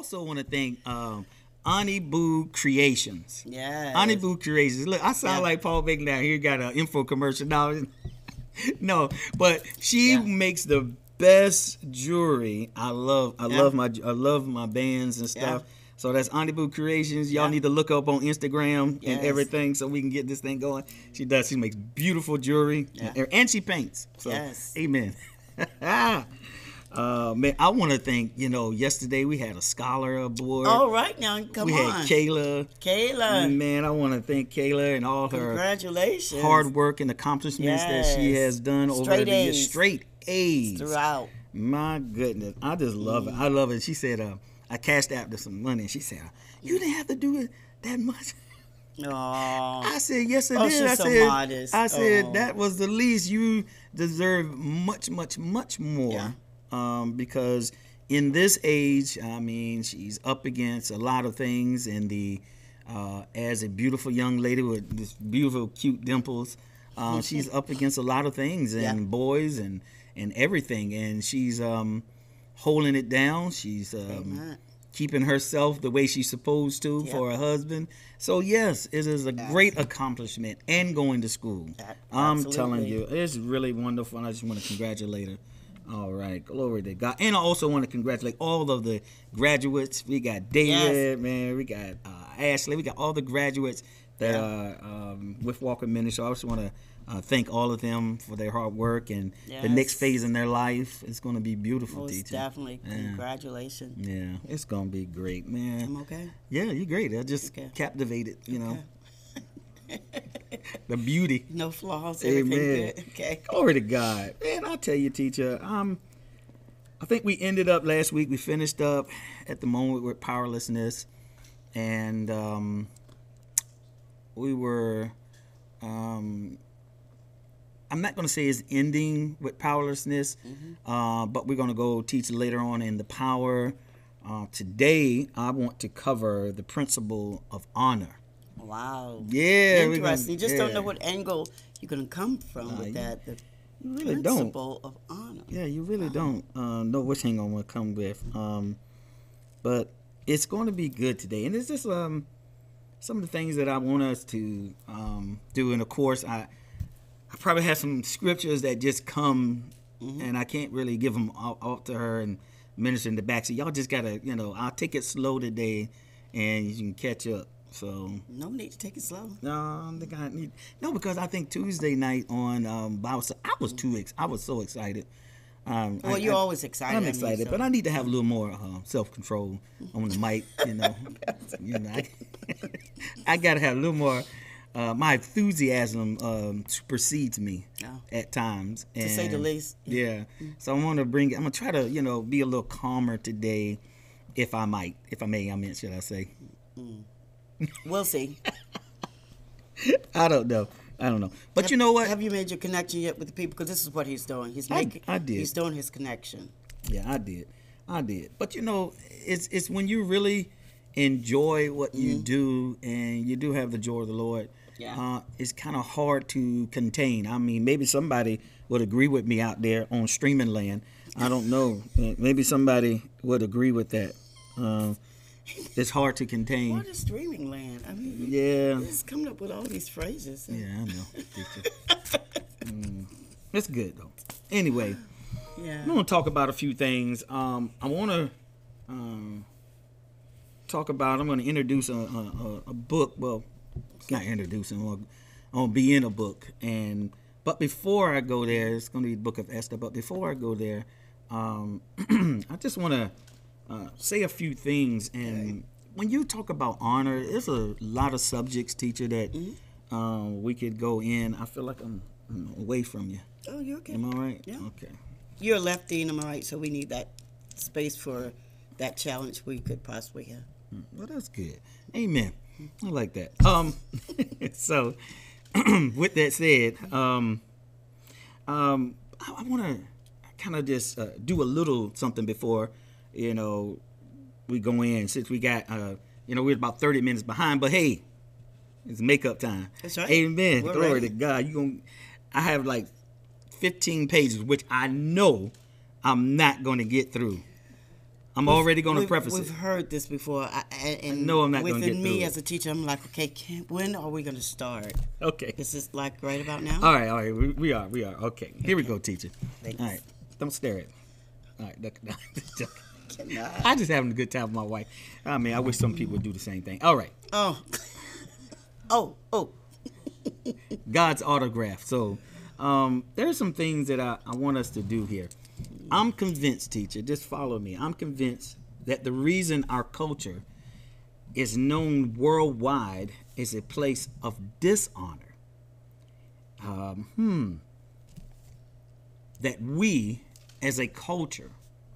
also want to thank um, Ani Boo Creations. Yeah. Ani Boo Creations. Look, I sound Yeah. like Paul Bacon down here. Got an info commercial now. no, but she Yeah. makes the best jewelry. I love. I Yeah. love my. I love my bands and stuff. So that's Ani Boo Creations. Y'all need to look up on Instagram and everything so we can get this thing going. She does. She makes beautiful jewelry and, and she paints. So, Yes. Amen. uh, man, I want to thank. You know, yesterday we had a scholar aboard. All right now, come we on. had Kayla. Kayla. Man, I want to thank Kayla and all her Congratulations. hard work and accomplishments that she has done over Straight the years. A's. Straight A's. throughout. My goodness, I just love it. I love it. She said, uh, "I cashed out to some money." And she said, "You didn't have to do it that much." Aw. I said, "Yes, I Oh, did." she's I so said, modest. "I said that was the least. You deserve much, much, much more." Yeah. Um, because in this age, I mean, she's up against a lot of things, and the uh, as a beautiful young lady with this beautiful, cute dimples, uh, she's up against a lot of things and Yeah. boys and and everything, and she's um, holding it down. She's um, keeping herself the way she's supposed to Yeah. for her husband. So yes, it is a great accomplishment and going to school. I'm telling you, it's really wonderful. and I just want to congratulate her. All right, glory to God. And I also want to congratulate all of the graduates. We got David, Yes. man. We got uh, Ashley. We got all the graduates that Yeah. are um, with Walker Ministry. I just want to uh, thank all of them for their hard work and the next phase in their life. It's going to be beautiful, Most definitely. Yeah. Congratulations. Yeah, it's gonna be great, man. I'm okay. Yeah, you're great. I just Okay. captivated, you know, the beauty. No flaws. Everything Amen. good. Okay. Glory to God, man. I'll tell you, teacher. Um, I think we ended up last week. We finished up at the moment with powerlessness, and um, we were. Um, I'm not going to say it's ending with powerlessness, uh, but we're going to go teach later on in the power. Uh, today, I want to cover the principle of honor. Wow. Yeah, gonna- Interesting. You just don't know what angle you're going to come from with you that. The You really don't. principle of honor. Yeah, you really don't uh, know which hang on will come with. Um, but it's going to be good today, and it's just um, some of the things that I want us to um, do. And of course, I I probably have some scriptures that just come, and I can't really give them out to her and minister in the back. So y'all just gotta, you know, I'll take it slow today, and you can catch up. So No need to take it slow. no, I think I need no because I think Tuesday night on um, Bible I was too ex- I was so excited. Um, Well, I- you're I- always excited. I I'm mean, excited, so- but I need to have a little more uh, self control on the mic. You know, you know, I, I got to have a little more. Uh, my enthusiasm um, supersedes me Yeah. at times, To say the least. Yeah, so I'm gonna bring. I'm gonna try to, you know, be a little calmer today, if I might, if I may. I mean, should I say? We'll see. I don't know. I don't know. But you know what? Have you made your connection yet with the people? Because this is what he's doing. He's making. I did. He's doing his connection. Yeah, I did. I did. But you know, it's it's when you really enjoy what you do and you do have the joy of the Lord. Yeah. Uh, it's kind of hard to contain. I mean, maybe somebody would agree with me out there on streaming land. I don't know. Maybe somebody would agree with that. Uh, it's hard to contain. What is streaming land? I mean, Yeah. he's coming up with all these phrases. Yeah, I know. Mm. It's good though. Anyway. Yeah. I'm going to talk about a few things. Um, I want to um, talk about. I'm going to introduce a, a, a- book. Well, it's not introducing. I'm to be in a book. And but before I go there, it's going to be the Book of Esther. But before I go there, um, I just want to uh, say a few things. And when you talk about honor, there's a lot of subjects, teacher, that uh, we could go in. I feel like I'm, I'm away from you. Oh, you're okay. Am I right? Yeah. Okay. You're a lefty, and I'm all right. So we need that space for that challenge we could possibly have. Well, that's good. Amen. I like that. Um, so with that said, um, um, I, I want to kind of just uh, do a little something before, you know, we go in. Since we got, uh, you know, we're about thirty minutes behind, but hey, it's makeup time. That's right. Amen. We're Glory ready. to God. You going I have like fifteen pages, which I know I'm not going to get through. I'm already going to We've- preface We've heard this before, I, and know I'm not gonna within get me through it. as a teacher, I'm like, okay, can, when are we going to start? Okay. Is this like right about now? All right, all right. We, we are, we are. Okay. Here we go, teacher. Thanks. All right. Don't stare at me. All right. Look, no, just joking. Cannot. I just having a good time with my wife. I mean, I wish some people would do the same thing. All right. Oh, oh, oh. God's autograph. So um, there's some things that I, I want us to do here. I'm convinced, teacher, just follow me. I'm convinced that the reason our culture is known worldwide is a place of dishonor. Um, hmm. That we, as a culture,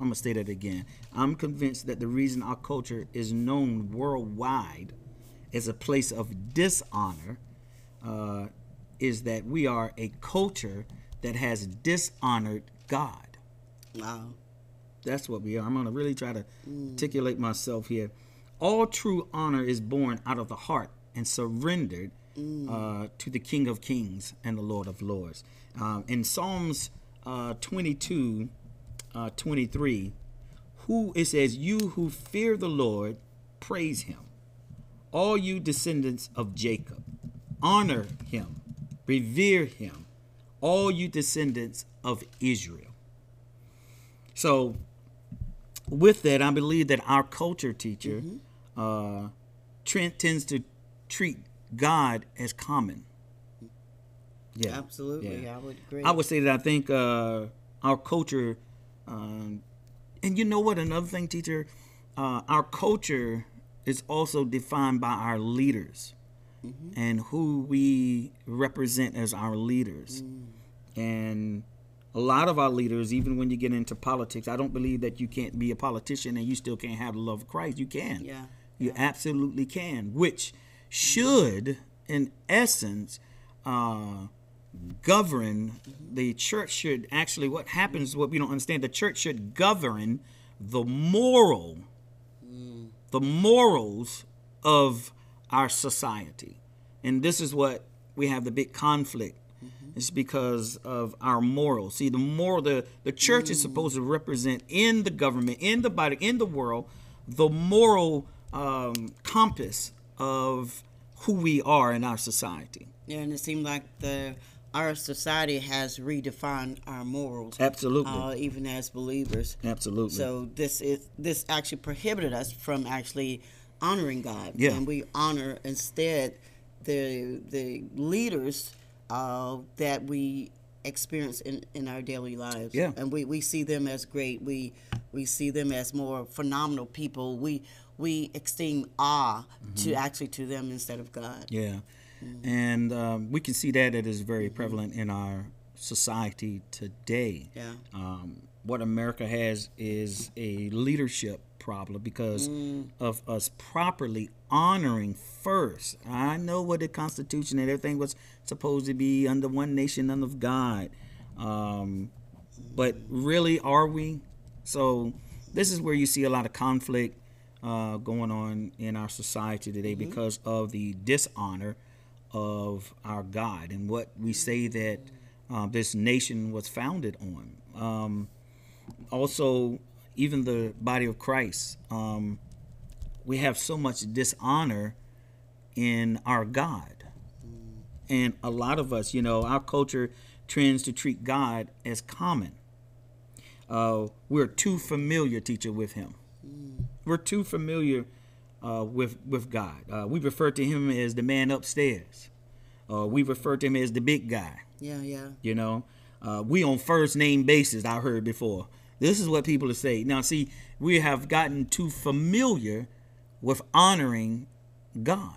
I'm to say that again. I'm convinced that the reason our culture is known worldwide as a place of dishonor uh, is that we are a culture that has dishonored God. Wow. That's what we are. I'm to really try to articulate myself here. All true honor is born out of the heart and surrendered uh, to the King of Kings and the Lord of Lords. Um, in Psalms uh, 22, uh, 23, who it says, "You who fear the Lord, praise Him. All you descendants of Jacob, honor Him, revere Him. All you descendants of Israel." So, with that, I believe that our culture teacher uh, Trent tends to treat God as common. Yeah, Absolutely, yeah. I would agree. I would say that I think uh, our culture, um, and you know what? Another thing, teacher, uh, our culture is also defined by our leaders and who we represent as our leaders. And a lot of our leaders, even when you get into politics, I don't believe that you can't be a politician and you still can't have the love of Christ. You can. Yeah. You absolutely can, which should, in essence, uh, govern the church. Should actually, what happens, what we don't understand, the church should govern the moral, the morals of our society. And this is what we have the big conflict. It's because of our morals. See, the moral, the, the church is supposed to represent in the government, in the body, in the world, the moral um, compass of who we are in our society. yeah, and it seemed like the our society has redefined our morals. Absolutely. Uh, even as believers. Absolutely. So this is this actually prohibited us from actually honoring God. Yeah. And we honor instead the the leaders uh, that we experience in, in our daily lives. Yeah. And we, we see them as great. We we see them as more phenomenal people. We we esteem awe to actually to them instead of God. Yeah, and um, we can see that it is very prevalent in our society today. Yeah. Um, what America has is a leadership problem because of us properly honoring first. I know what the Constitution and everything was supposed to be under one nation, under God. Um, but really, are we? So, this is where you see a lot of conflict uh, going on in our society today because of the dishonor of our God and what we say that uh, this nation was founded on. Um, also, even the body of Christ, um, we have so much dishonor in our God. And a lot of us, you know, our culture trends to treat God as common. Uh, we're too familiar, teacher, with Him. We're too familiar uh, with with God. Uh, we refer to Him as the man upstairs. Uh, we refer to Him as the big guy. Yeah, yeah. You know, uh, we on first name basis. I heard before. This is what people are saying. Now, see, we have gotten too familiar with honoring God.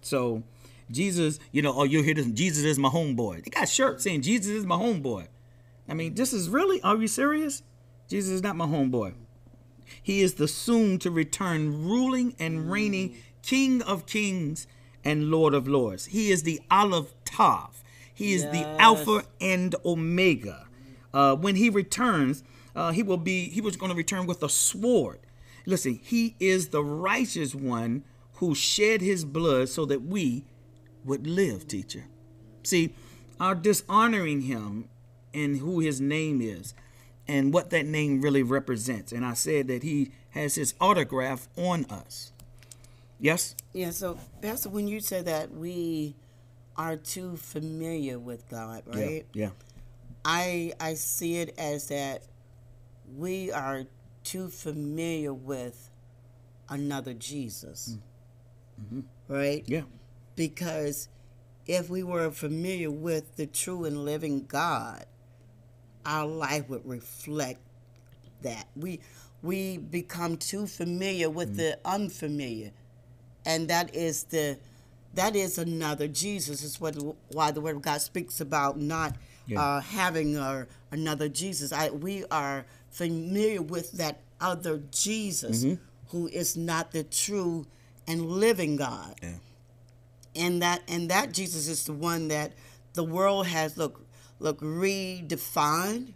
So, Jesus, you know, oh, you'll hear this. Jesus is my homeboy. They got shirts saying Jesus is my homeboy. I mean, this is really. Are you serious? Jesus is not my homeboy. He is the soon to return ruling and reigning King of kings and Lord of lords. He is the Aleph Tav. He is the Alpha and Omega. Uh, when he returns, uh, he will be. He was going to return with a sword. Listen, he is the righteous one who shed his blood so that we would live. Teacher, see, our dishonoring him and who his name is, and what that name really represents. And I said that he has his autograph on us. Yes? Yeah, so Pastor, when you said that we are too familiar with God, right? Yeah. yeah. I I see it as that we are too familiar with another Jesus. Mm-hmm. Right? Yeah. Because if we were familiar with the true and living God, our life would reflect that. We we become too familiar with mm. the unfamiliar. And that is the that is another Jesus. Is what why the Word of God speaks about not yeah. uh, having a, another Jesus. I, we are familiar with that other Jesus mm-hmm. who is not the true and living God. Yeah. And that and that Jesus is the one that the world has look look redefined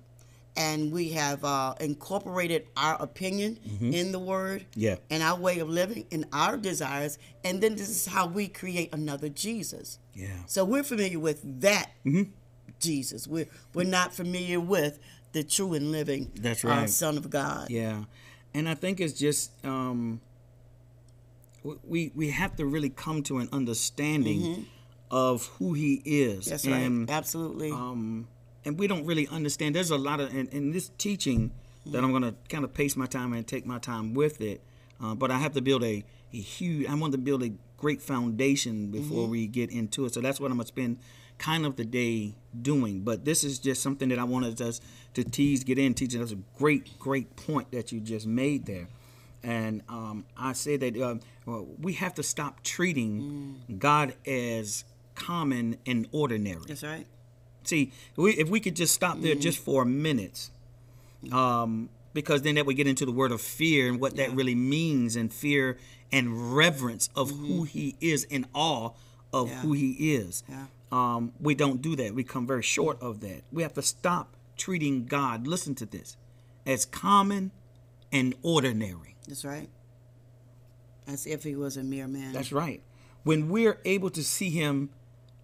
and we have uh, incorporated our opinion mm-hmm. in the word yeah. and our way of living and our desires and then this is how we create another jesus yeah so we're familiar with that mm-hmm. jesus we're, we're not familiar with the true and living that's uh, right uh, son of god yeah and i think it's just um, we we have to really come to an understanding mm-hmm. Of who he is that's and, right absolutely um, and we don't really understand. There's a lot of in, in this teaching that I'm going to kind of pace my time and take my time with it. Uh, but I have to build a, a huge. I want to build a great foundation before mm-hmm. we get into it. So that's what I'm going to spend kind of the day doing. But this is just something that I wanted us to tease, get in, teaching. That's a great, great point that you just made there. And um, I say that uh, well, we have to stop treating mm. God as common and ordinary. That's right. See, we, if we could just stop there mm just for a minute, um, because then that would get into the word of fear and what yeah. that really means, and fear and reverence of mm-hmm. who He is, and awe of yeah. who He is. Yeah. Um, we don't do that. We come very short of that. We have to stop treating God. Listen to this, as common and ordinary. That's right. As if He was a mere man. That's right. When we're able to see Him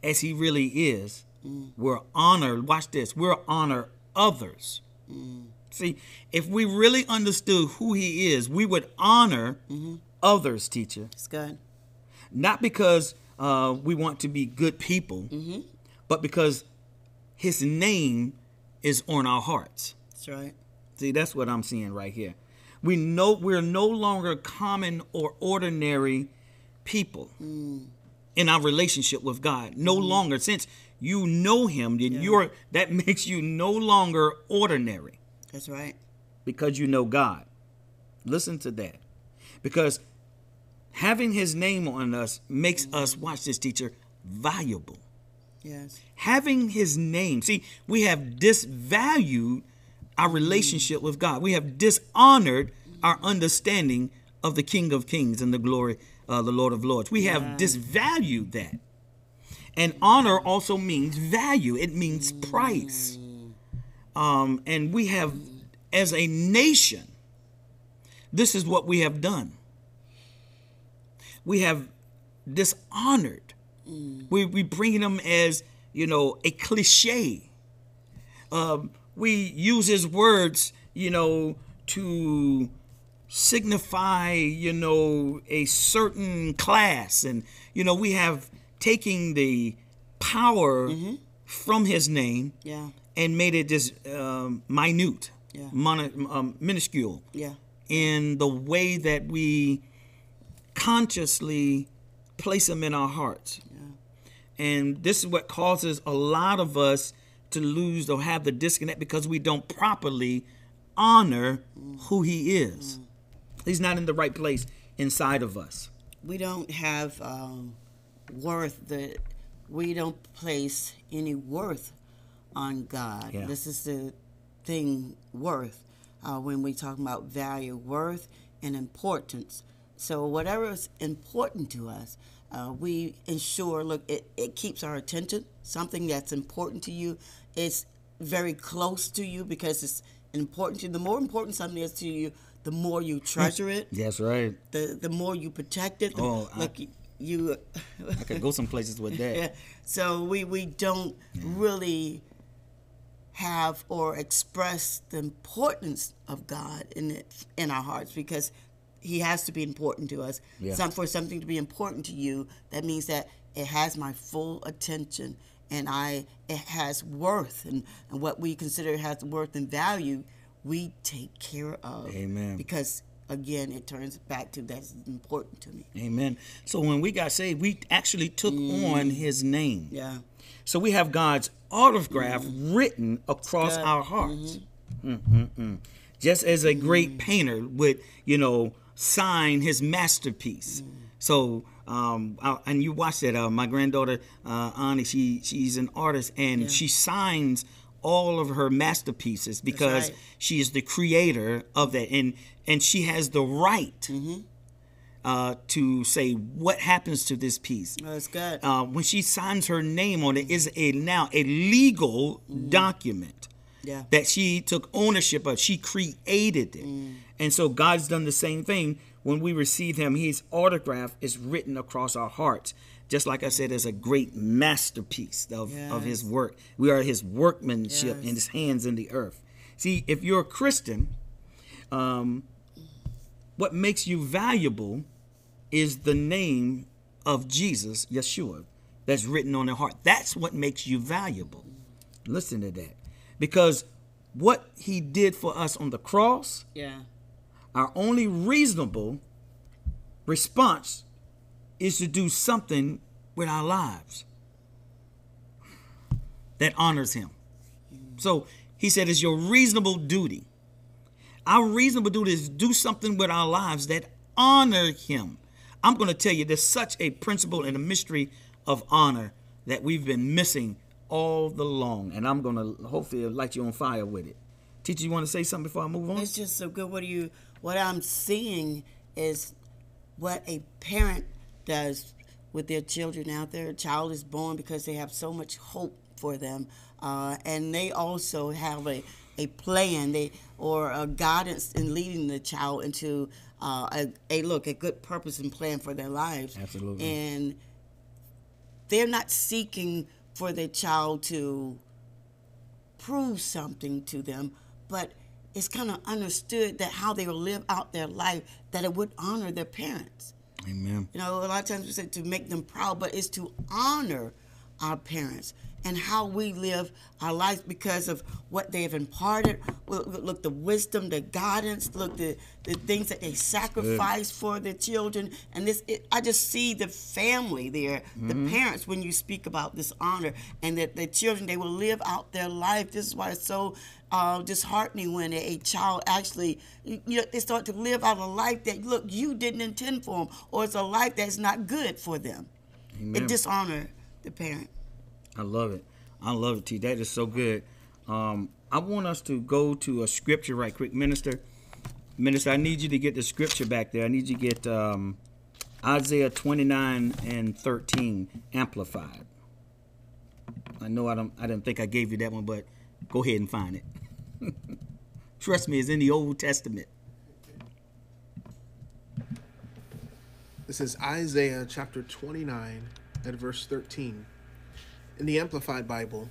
as He really is Mm. We're honor. Watch this. We're honor others. Mm. See, if we really understood who he is, we would honor mm-hmm. others, teacher. It's good. Not because uh, we want to be good people, mm-hmm. but because his name is on our hearts. That's right. See, that's what I'm seeing right here. We know we're no longer common or ordinary people mm. In our relationship with God. No mm. longer, since you know him, then yeah. you're that makes you no longer ordinary. That's right. Because you know God. Listen to that. Because having his name on us makes mm-hmm. us, watch this teacher, valuable. Yes. Having his name. See, we have disvalued our mm-hmm. relationship with God. We have dishonored our understanding of the King of Kings and the glory, uh, the Lord of Lords. We have disvalued that. And honor also means value, it means price. Um, and we have, as a nation, this is what we have done. We have dishonored. We, we bring them as, you know, a cliche. Um, we use his words, you know, to signify, you know, a certain class. And, you know, we have taking the power mm-hmm. from his name yeah. and made it just um, minute, yeah. mon- um, minuscule yeah. in the way that we consciously place them in our hearts. Yeah. And this is what causes a lot of us to lose or have the disconnect because we don't properly honor mm. who he is. Mm. He's not in the right place inside of us. We don't have um, worth that we don't place any worth on God. Yeah. This is the thing worth uh, when we talk about value, worth, and importance. So whatever is important to us, uh, we ensure. Look, it, it keeps our attention. Something that's important to you is very close to you because it's important to you. The more important something is to you, the more you treasure it. That's right. The the more you protect it. The, oh, look, I, you I could go some places with that. Yeah. so we we don't yeah. really have or express the importance of God in it, in our hearts because He has to be important to us. Yeah. Some for something to be important to you, that means that it has my full attention and I it has worth and, and what we consider has worth and value, we take care of. Amen. Because again, it turns back to that's important to me. Amen. So when we got saved, we actually took mm. on his name. Yeah. So we have God's autograph mm-hmm. written across Good. our hearts. Mm-mm-mm. Just as a great mm. painter would, you know, sign his masterpiece. Mm. So, um, and you watch that. Uh, my granddaughter uh, Ani, she she's an artist, and she signs all of her masterpieces because right. she is the creator of that, and and she has the right uh, to say what happens to this piece Oh, it's good. uh, when she signs her name on it is a now a legal document Yeah. that she took ownership of. She created it, and so God's done the same thing. When we receive Him, His autograph is written across our hearts. Just like I said, as a great masterpiece of, of His work. We are His workmanship in Yes. His hands in the earth. See, if you're a Christian, um, what makes you valuable is the name of Jesus, Yeshua, that's written on their heart. That's what makes you valuable. Listen to that. Because what he did for us on the cross, yeah. our only reasonable response is to do something with our lives that honors him. So he said, it's your reasonable duty. Our reasonable duty is do something with our lives that honor him. I'm going to tell you, there's such a principle and a mystery of honor that we've been missing all the long. And I'm going to hopefully light you on fire with it. Teacher, you want to say something before I move on? It's just so good. What you? What I'm seeing is what a parent does with their children out there. A child is born because they have so much hope for them, uh, and they also have a a plan. They or a guidance in leading the child into uh, a, a look a good purpose and plan for their lives. Absolutely. And they're not seeking for their child to prove something to them, but it's kind of understood that how they will live out their life, that it would honor their parents. Amen. You know, a lot of times we say to make them proud, but it's to honor our parents and how we live our lives because of what they have imparted. Look, the wisdom, the guidance, look, the, the things that they sacrifice for their children. And this, it, I just see the family there, the mm-hmm. parents, when you speak about this honor, and that the children, they will live out their life. This is why it's so uh, disheartening when a, child actually, you know, they start to live out a life that, look, you didn't intend for them, or it's a life that's not good for them. Amen. It dishonor the parent. I love it. I love it, T. That is so good. Um, I want us to go to a scripture right quick. Minister, Minister, I need you to get the scripture back there. I need you to get um, Isaiah 29 and 13 amplified. I know I don't I didn't think I gave you that one, but go ahead and find it. Trust me, it's in the Old Testament. This is Isaiah chapter 29 and verse 13 in the Amplified Bible.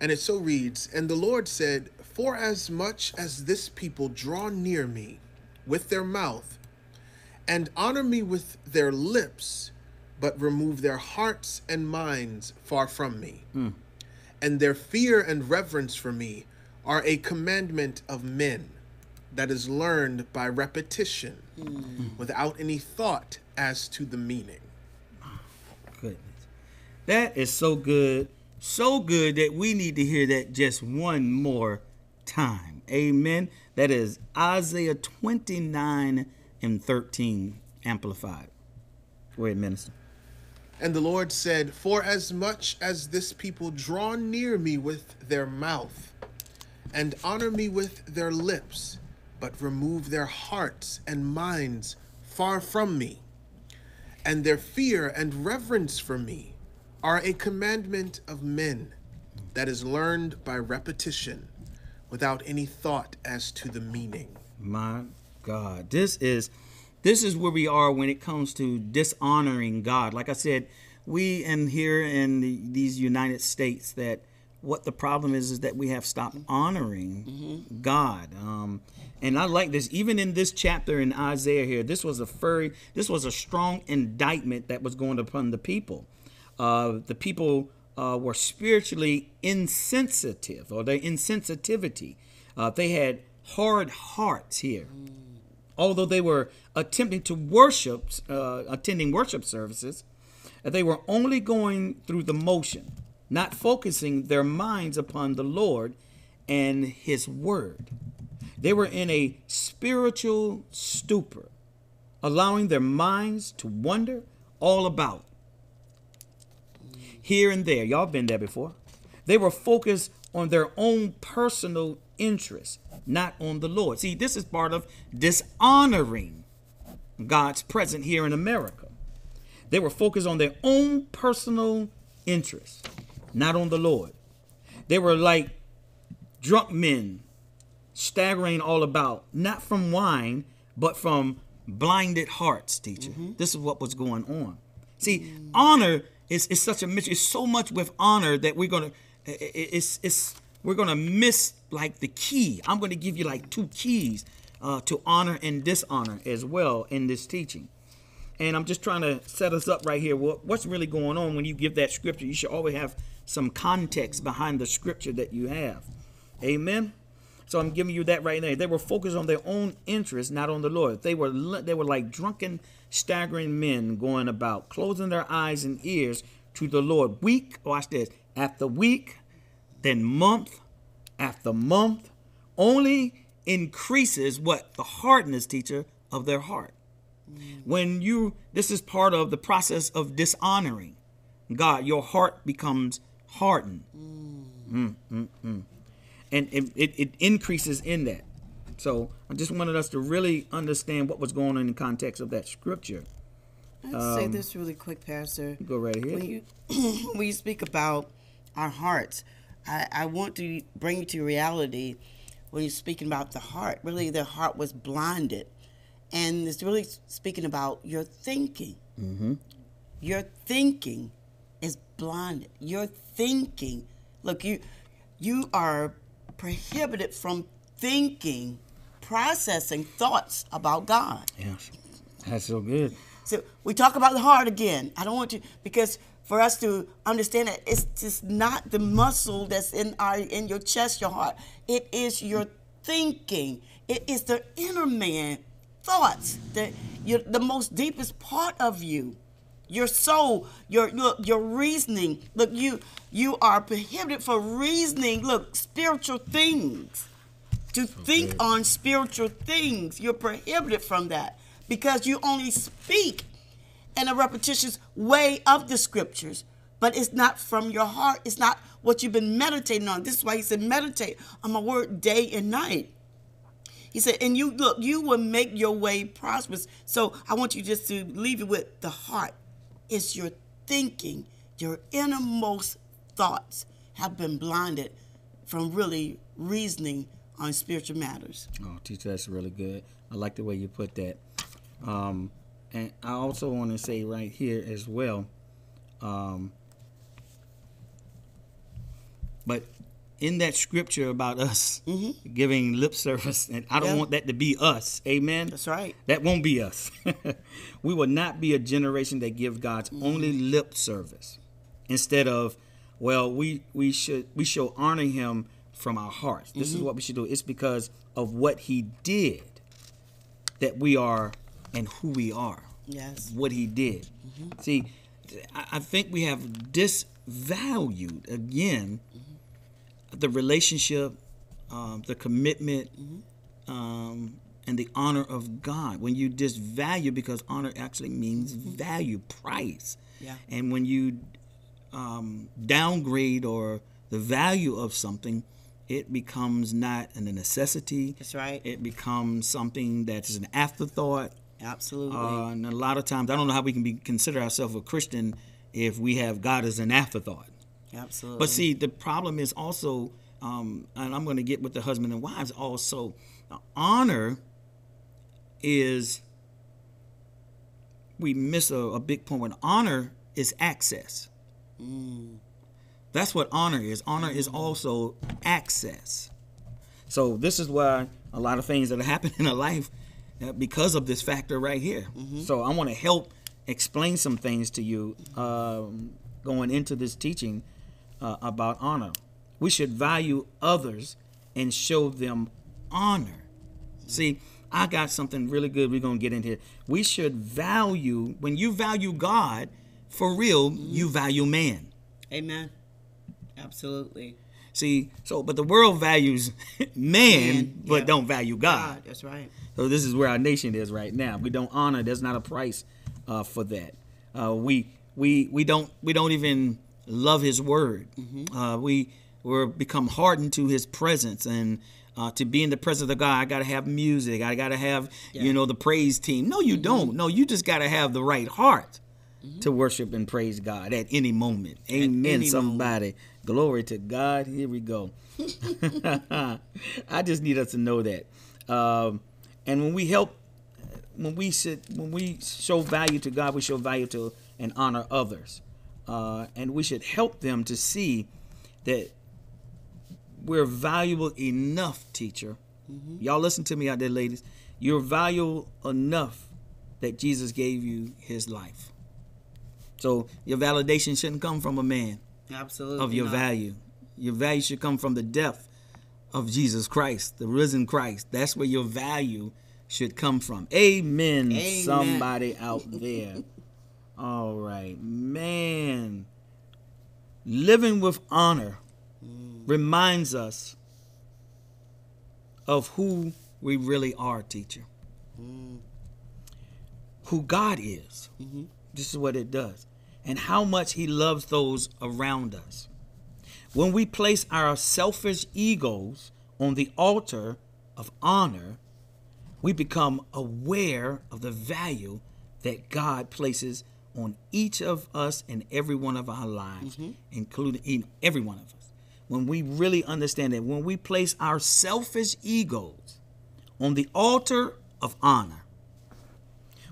And it so reads And the Lord said, For as much as this people draw near me with their mouth, and honor me with their lips, but remove their hearts and minds far from me, hmm. and their fear and reverence for me are a commandment of men that is learned by repetition mm. without any thought as to the meaning. Goodness. That is so good. So good that we need to hear that just one more time. Amen. That is Isaiah 29 and 13 amplified. Go ahead, minister. And the Lord said, For as much as this people draw near me with their mouth, and honor me with their lips, but remove their hearts and minds far from me, and their fear and reverence for me are a commandment of men that is learned by repetition without any thought as to the meaning. My God, this is this is where we are when it comes to dishonoring God. Like I said, we in here in the, these United States that what the problem is is that we have stopped honoring God. Um, and I like this. Even in this chapter in Isaiah here, this was a furry, this was a strong indictment that was going upon the people. Uh, the people uh, were spiritually insensitive, or their insensitivity. Uh, they had hard hearts here. Although they were attempting to worship, uh, attending worship services, they were only going through the motion, not focusing their minds upon the Lord and His Word. They were in a spiritual stupor, allowing their minds to wander all about here and there. Y'all been there before. They were focused on their own personal interests, not on the Lord. See, this is part of dishonoring God's presence here in America. They were focused on their own personal interests, not on the Lord. They were like drunk men staggering all about, not from wine, but from blinded hearts, teacher. This is what was going on. See, honor is, is such a mystery. It's so much with honor that we're gonna it's it's we're gonna miss like the key. I'm gonna give you like two keys uh, to honor and dishonor as well in this teaching. And I'm just trying to set us up right here. What, what's really going on when you give that scripture? You should always have some context behind the scripture that you have. Amen. So I'm giving you that right there. They were focused on their own interests, not on the Lord. They were they were like drunken, staggering men going about, closing their eyes and ears to the Lord. Week, watch this, after week, then month after month, only increases what the hardness, teacher, of their heart. Mm. When you, this is part of the process of dishonoring God. Your heart becomes hardened. Mm, mm, mm. And it, it, it increases in that. So I just wanted us to really understand what was going on in the context of that scripture. Let's say this really quick, Pastor. Go right ahead. When you when you speak about our hearts, I, I want to bring you to reality when you're speaking about the heart. Really, the heart was blinded, and it's really speaking about your thinking. Mm-hmm. Your thinking is blinded. Your thinking. Look, you you are prohibited from thinking, processing thoughts about God. Yes. That's so good. So we talk about the heart again. I don't want to because for us to understand that it's just not the muscle that's in our in your chest, your heart. It is your thinking. It is the inner man thoughts, the your, the most deepest part of you. Your soul, your look, your reasoning. Look, you you are prohibited for reasoning. Look, spiritual things to oh, think on spiritual things. You're prohibited from that because you only speak in a repetitious way of the scriptures, but it's not from your heart. It's not what you've been meditating on. This is why he said, meditate on my word day and night. He said, and you look, you will make your way prosperous. So I want you just to leave it with the heart. It's your thinking, your innermost thoughts have been blinded from really reasoning on spiritual matters. Oh, teacher, that's really good. I like the way you put that. Um, and I also want to say right here as well. Um, but in that scripture about us mm-hmm. giving lip service, and I don't Yeah. want that to be us. Amen. That's right. That won't be us. we will not be a generation that give God's mm-hmm. only lip service. Instead of, well, we we should we shall honor him from our hearts. This is mm-hmm. what we should do. It's because of what he did that we are and who we are. Yes. What he did. See, I I think we have disvalued again the relationship, um, the commitment, um, and the honor of God. When you disvalue, because honor actually means value, price. Yeah. And when you um, downgrade or the value of something, it becomes not a necessity. That's right. It becomes something that is an afterthought. Absolutely. Uh, and a lot of times, I don't know how we can be consider ourselves a Christian if we have God as an afterthought. Absolutely. But see, the problem is also, um, and I'm going to get with the husband and wives also. Honor is we miss a, a big point. When honor is access. The That's what honor is. Honor is also access. So this is why a lot of things that happen in our life uh, because of this factor right here. So I want to help explain some things to you um, going into this teaching uh, about honor. We should value others and show them honor. See, I got something really good we're going to get into here. We should value, when you value God, for real, you value man. Amen. Absolutely. See, so, but the world values man, Man, but yeah. don't value God. God, that's right. So this is where our nation is right now. We don't honor. There's not a price uh, for that. Uh, we we we don't we don't even love His word. Uh, we we're become hardened to His presence and. Uh, to be in the presence of God, I gotta have music. I gotta have, you know, the praise team. No, you don't. No, you just gotta have the right heart to worship and praise God at any moment. Amen. any Somebody, glory to God. Here we go. I just need us to know that. Um, and when we help, when we sit, when we show value to God, we show value to and honor others, uh, and we should help them to see that we're valuable enough, teacher. Y'all listen to me out there, ladies. You're valuable enough that Jesus gave you His life. So your validation shouldn't come from a man Absolutely. of your not. value. Your value should come from the depth of Jesus Christ, the risen Christ. That's where your value should come from. Amen. Amen. Somebody out there. All right, man. Living with honor mm. reminds us of who we really are, teacher. Mm. Who God is. Mm-hmm. This is what it does. And how much He loves those around us. When we place our selfish egos on the altar of honor, we become aware of the value that God places on each of us and every one of our lives, mm-hmm. including in every one of us. When we really understand that, when we place our selfish egos on the altar of honor,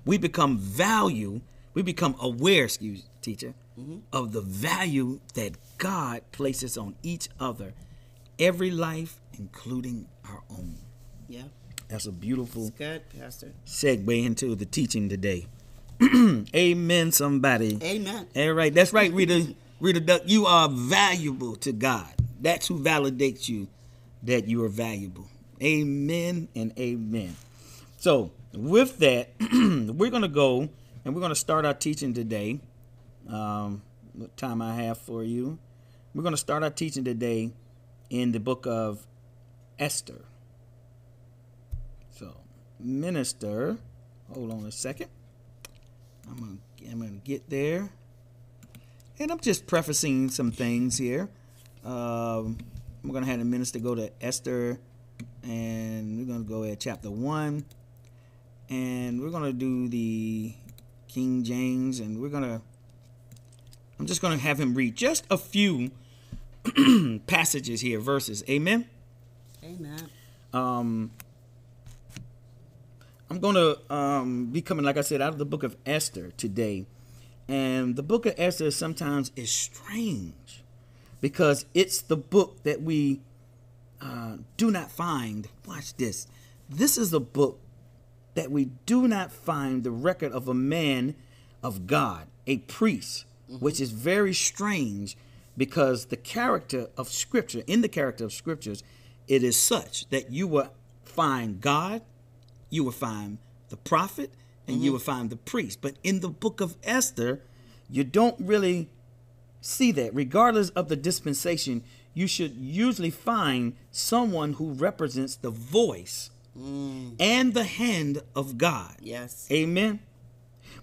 we become value, we become aware, excuse teacher, mm-hmm. of the value that God places on each other, every life, including our own. Yeah. That's a beautiful good, Pastor. segue into the teaching today. Amen, somebody. Amen. All right, that's right, Rita. Rita Duck, you are valuable to God. That's who validates you that you are valuable. Amen and amen. So, with that, we're going to go and we're going to start our teaching today. Um, what time I have for you? We're going to start our teaching today in the book of Esther. So, minister, hold on a second. I'm gonna, I'm gonna get there, and I'm just prefacing some things here. Um, I'm gonna have the minister go to Esther, and we're gonna go at chapter one, and we're gonna do the King James, and we're gonna. I'm just gonna have him read just a few passages here, verses. Amen. Amen. Um, I'm going to um, be coming, like I said, out of the book of Esther today. And the book of Esther sometimes is strange because it's the book that we uh, do not find. Watch this. This is a book that we do not find the record of a man of God, a priest, which is very strange because the character of Scripture, in the character of Scriptures, it is such that you will find God, you will find the prophet, and you will find the priest. But in the book of Esther, you don't really see that. Regardless of the dispensation, you should usually find someone who represents the voice and the hand of God. Yes. Amen.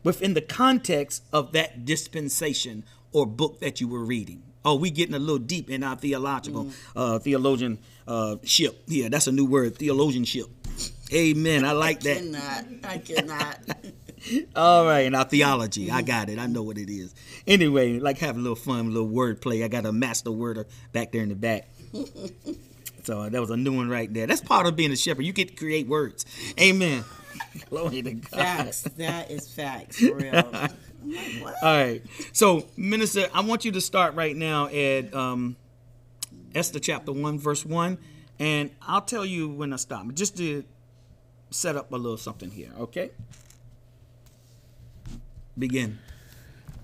Within the context of that dispensation or book that you were reading. Oh, we getting a little deep in our theological uh, theologian uh, ship. Yeah, that's a new word, theologian ship. Amen. I like that. Cannot. I cannot. All right, now theology. I got it. I know what it is. Anyway, like have a little fun, a little word play. I got a master worder back there in the back. So that was a new one right there. That's part of being a shepherd. You get to create words. Amen. Glory to God. facts. That is facts. For real. What? All right. So, Minister, I want you to start right now at um, Esther chapter 1, verse 1. And I'll tell you when I stop, just to set up a little something here, okay? Begin.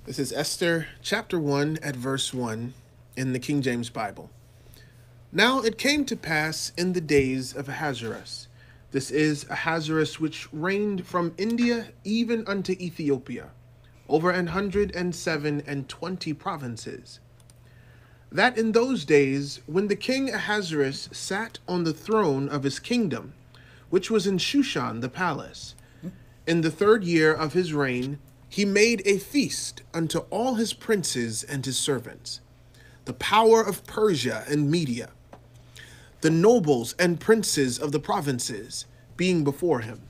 This is Esther chapter 1 at verse 1 in the King James Bible. Now it came to pass in the days of Ahasuerus. This is Ahasuerus which reigned from India even unto Ethiopia, over an hundred and seven and twenty provinces. That in those days, when the king Ahasuerus sat on the throne of his kingdom, which was in Shushan the palace, in the third year of his reign, he made a feast unto all his princes and his servants, the power of Persia and Media, the nobles and princes of the provinces being before him.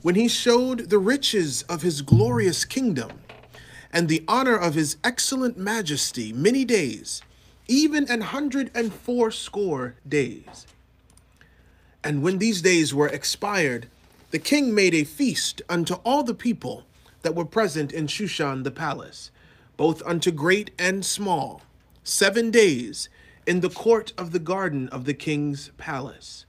When he showed the riches of his glorious kingdom and the honor of his excellent majesty many days, even an hundred and fourscore days. And when these days were expired, the king made a feast unto all the people that were present in Shushan the palace, both unto great and small, seven days in the court of the garden of the king's palace,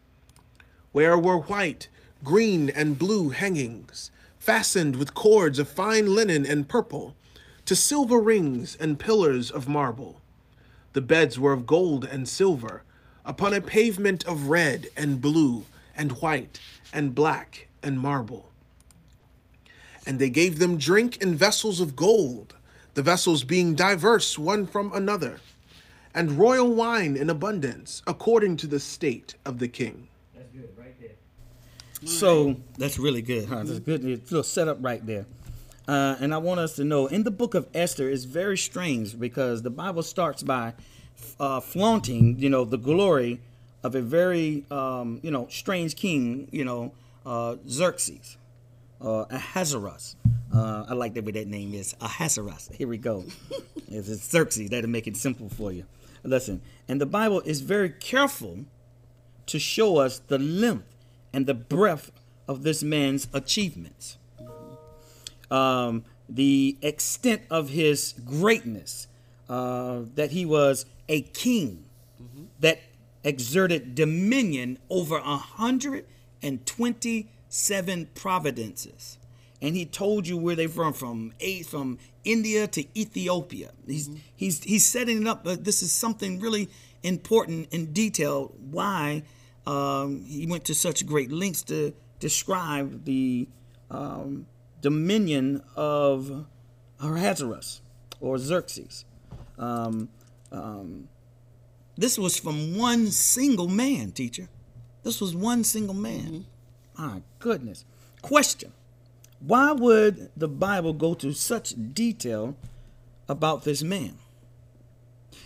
where were white, green, and blue hangings, fastened with cords of fine linen and purple, to silver rings and pillars of marble. The beds were of gold and silver, upon a pavement of red and blue and white and black and marble. And they gave them drink in vessels of gold, the vessels being diverse one from another, and royal wine in abundance, according to the state of the king. That's good, right there. So, that's really good, huh? That's good. It's a little setup right there. Uh, and I want us to know in the book of Esther is very strange because the Bible starts by uh, flaunting, you know, the glory of a very, um, you know, strange king, you know, uh, Xerxes, uh, Ahasuerus. Uh, I like the way that name is Ahasuerus. Here we go. it's Xerxes, that'll make it simple for you. Listen, and the Bible is very careful to show us the length and the breadth of this man's achievements um, the extent of his greatness, uh, that he was a king that exerted dominion over a hundred and twenty-seven providences, and he told you where they from from from India to Ethiopia. He's he's he's setting it up. But this is something really important in detail. Why um, he went to such great lengths to describe the um, dominion of Ahasuerus or Xerxes. Um, um, this was from one single man, teacher. This was one single man. My goodness. Question Why would the Bible go to such detail about this man?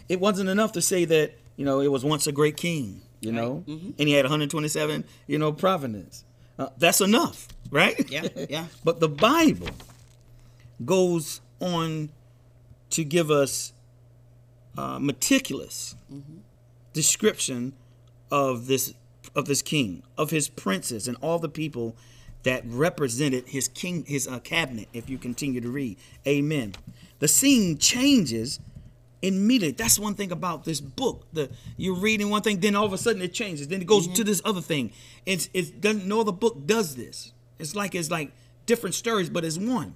It wasn't enough to say that, you know, it was once a great king, you know, and he had 127, you know, providence. Uh, that's enough, right? Yeah, yeah. but the Bible goes on to give us uh, meticulous description of this of this king, of his princes, and all the people that represented his king, his uh, cabinet. If you continue to read, Amen. The scene changes immediately. That's one thing about this book. The you're reading one thing, then all of a sudden it changes. Then it goes to this other thing. It's it doesn't no other book does this. It's like it's like different stories, but it's one.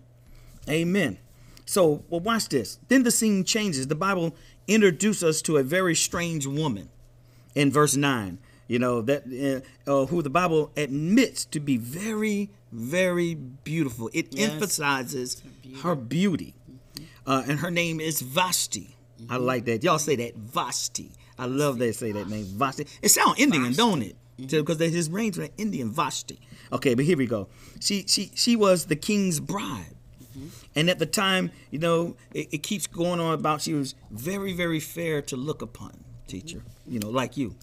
Amen. So, well, watch this. Then the scene changes. The Bible introduces us to a very strange woman in verse 9. You know, that uh, uh, who the Bible admits to be very, very beautiful. It Yes. emphasizes her beauty. Uh, and her name is Vashti. I like that. Y'all say that Vashti. I love that they say that name Vashti. It sounds Indian, don't it? Because his range were Indian Vashti. Okay, but here we go. She she she was the king's bride. And at the time, you know, it, it keeps going on about she was very, very fair to look upon, teacher. You know, like you.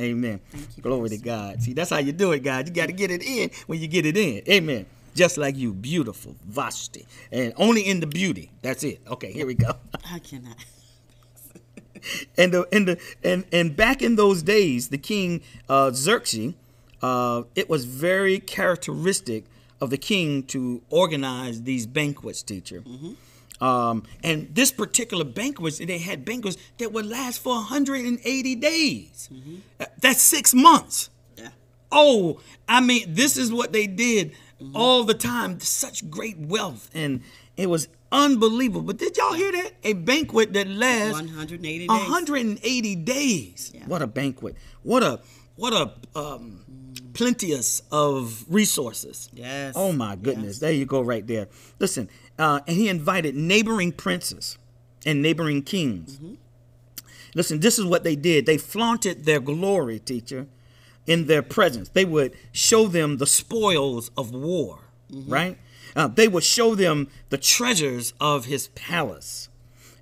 Amen. Glory to God. See, that's how you do it, God. You got to get it in when you get it in. Amen. Just like you, beautiful, Vashti. And only in the beauty. That's it. Okay, here we go. I cannot. and the and the and and back in those days, the king uh, Xerxes, uh, it was very characteristic of the king to organize these banquets, teacher. Um, and this particular banquet, they had banquets that would last for 180 days. Uh, That's six months. Yeah. Oh, I mean, this is what they did all the time. Such great wealth, and it was unbelievable. But did y'all hear that? A banquet that lasts 180 days. 180 days. Yeah. What a banquet! What a what a um, plenteous of resources. Yes. Oh my goodness! Yes. There you go, right there. Listen, uh, and he invited neighboring princes and neighboring kings. Listen, this is what they did. They flaunted their glory, teacher, in their presence. They would show them the spoils of war, right? Uh, they would show them the treasures of his palace.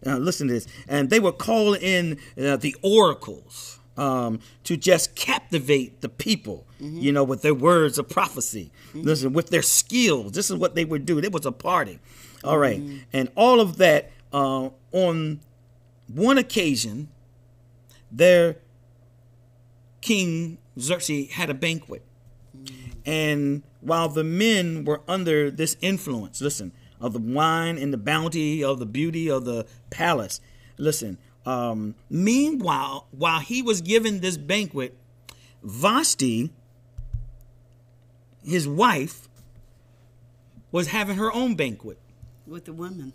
Uh, listen to this. And they would call in uh, the oracles um, to just captivate the people, you know, with their words of prophecy. Listen, with their skills. This is what they would do. It was a party. All right. And all of that uh, on one occasion, their king Xerxes had a banquet. And while the men were under this influence, listen, of the wine and the bounty of the beauty of the palace, listen, um, meanwhile, while he was given this banquet, Vashti, his wife, was having her own banquet. With the women.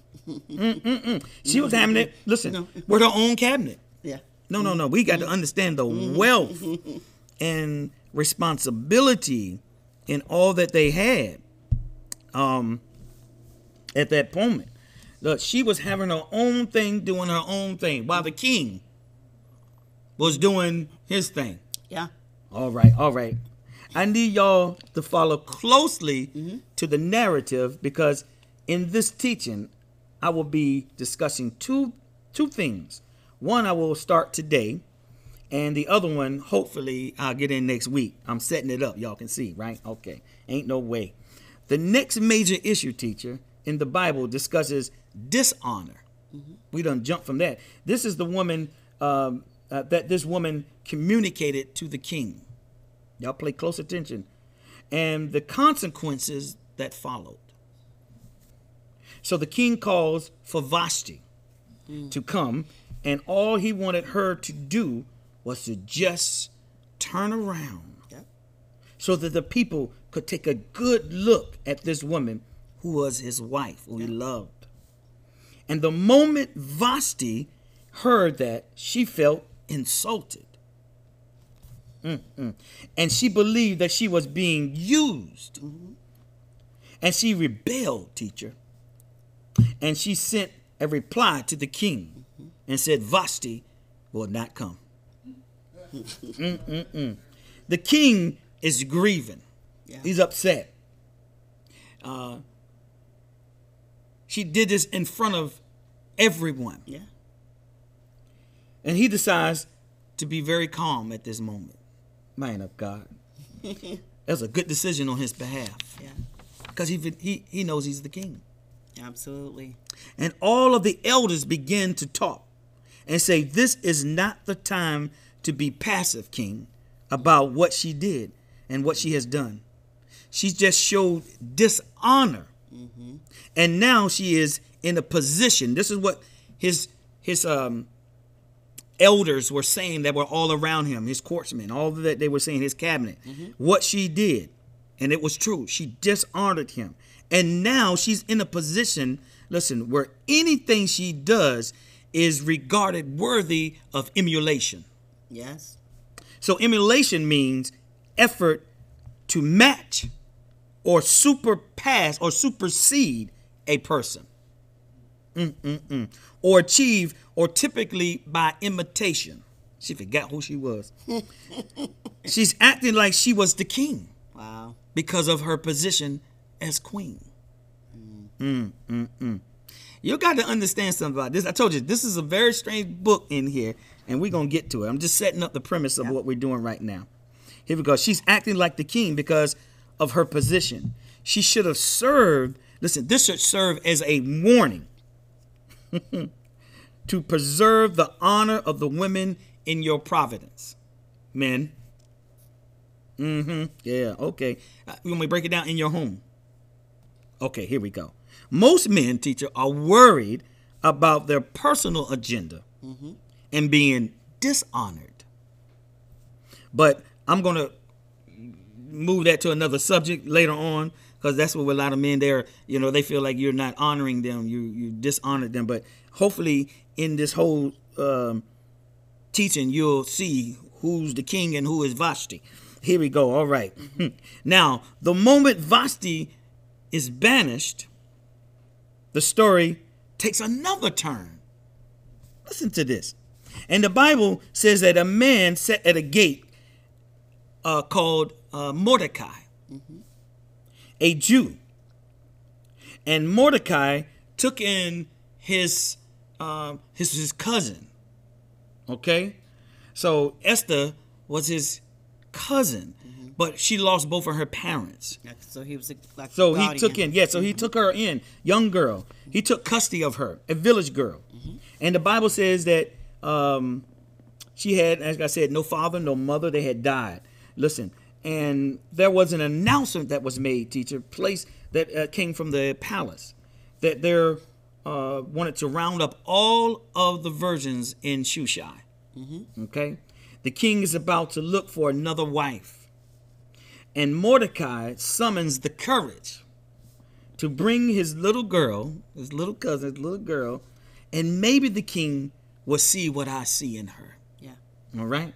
She was having it, listen, No. with her own cabinet. yeah. No, no, no. We got to understand the wealth and responsibility in all that they had um, at that moment. Look, she was having her own thing, doing her own thing, while the king was doing his thing. Yeah. All right, all right. I need y'all to follow closely mm-hmm. to the narrative because in this teaching, I will be discussing two two things. One I will start today, and the other one, hopefully, I'll get in next week. I'm setting it up. Y'all can see, right? Okay. Ain't no way. The next major issue, teacher, in the Bible discusses dishonor. We don't jump from that. This is the woman um, uh, that this woman communicated to the king. Y'all pay close attention. And the consequences that followed. So the king calls for Vashti to come, and all he wanted her to do was to just turn around Yeah. so that the people could take a good look at this woman who was his wife, who he loved. And the moment Vashti heard that, she felt insulted. Mm-mm. And she believed that she was being used. And she rebelled, teacher. And she sent a reply to the king and said, Vashti will not come. Mm-mm-mm. The king is grieving. Yeah. He's upset. Uh, she did this in front of everyone. Yeah. And he decides to be very calm at this moment. Man of God. That's a good decision on his behalf. Yeah. Because he, he, he knows he's the king. Absolutely. And all of the elders begin to talk and say, This is not the time to be passive, king, about what she did and what she has done. She just showed dishonor. And now she is in a position. This is what his his um elders were saying that were all around him, his courtsmen, all that they were saying, his cabinet, what she did. And it was true. She dishonored him. And now she's in a position, listen, where anything she does is regarded worthy of emulation. Yes. So emulation means effort to match or superpass or supersede a person. Mm-mm-mm. Or achieve, or typically by imitation. She forgot who she was. She's acting like she was the king Wow. because of her position as queen. Mm, mm, mm. You got to understand something about this. I told you this is a very strange book in here, and we're gonna get to it. I'm just setting up the premise of what we're doing right now. Here we go. She's acting like the king because of her position. She should have served. Listen, this should serve as a warning to preserve the honor of the women in your providence, men. Mm-hmm. Yeah. Okay. Uh, you want me break it down in your home? Okay, here we go. Most men, teacher, are worried about their personal agenda and being dishonored. But I'm going to move that to another subject later on because that's what a lot of men there, you know, they feel like you're not honoring them, you you dishonored them. But hopefully, in this whole um, teaching, you'll see who's the king and who is Vashti. Here we go. All right. now, the moment Vashti is banished, the story takes another turn. Listen to this. And the Bible says that a man sat at a gate uh, called uh, Mordecai, a Jew. And Mordecai took in his, um, his, his cousin. Okay? So Esther was his cousin, but she lost both of her parents. So he was a, like So he took in, yeah, so he took her in, young girl. He took custody of her, a village girl. And the Bible says that um, she had, as I said, no father, no mother. They had died. Listen, and there was an announcement that was made, teacher, place that uh, came from the palace that they uh, wanted to round up all of the virgins in Shushan. Okay? The king is about to look for another wife. And Mordecai summons the courage to bring his little girl, his little cousin, his little girl, and maybe the king will see what I see in her. Yeah. All right.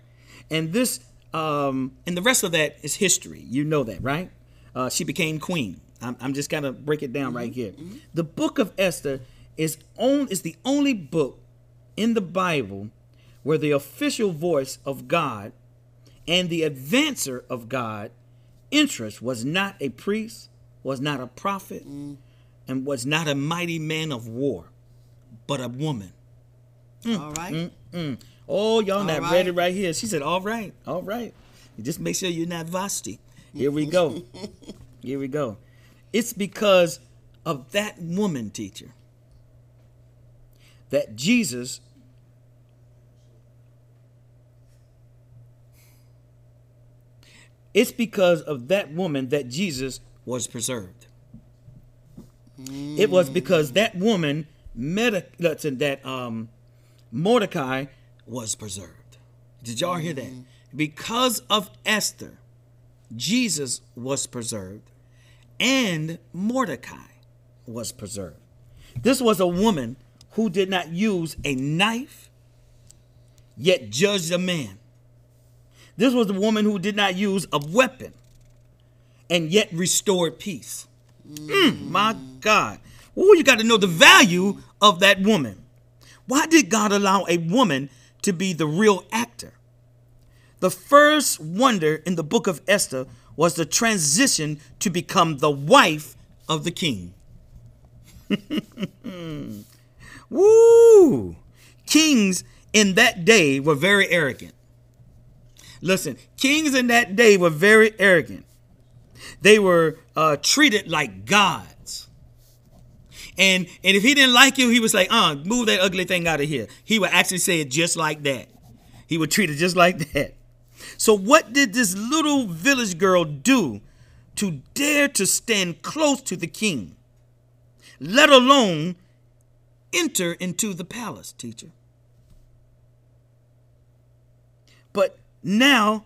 And this, um, and the rest of that is history. You know that, right? Uh, she became queen. I'm, I'm just gonna break it down right here. The book of Esther is on is the only book in the Bible where the official voice of God and the advancer of God interest was not a priest, was not a prophet, and was not a mighty man of war, but a woman. All right. Mm. Oh, y'all All not right. ready right here. She said, "All right, all right. Just make sure you're not Vashti." Here we go. here we go. It's because of that woman, teacher, that Jesus It's because of that woman that Jesus was preserved. It was because that woman, Medi- that um, Mordecai was preserved. Did y'all hear that? Because of Esther, Jesus was preserved, and Mordecai was preserved. This was a woman who did not use a knife, yet judged a man. This was a woman who did not use a weapon, and yet restored peace. Mm, my God. Oh, you got to know the value of that woman. Why did God allow a woman to be the real actor? The first wonder in the book of Esther was the transition to become the wife of the king. Woo! Kings in that day were very arrogant. Listen, kings in that day were very arrogant. They were uh, treated like gods. And and if he didn't like you, he was like, uh, move that ugly thing out of here. He would actually say it just like that. He would treat it just like that. So what did this little village girl do to dare to stand close to the king? Let alone enter into the palace, teacher. But now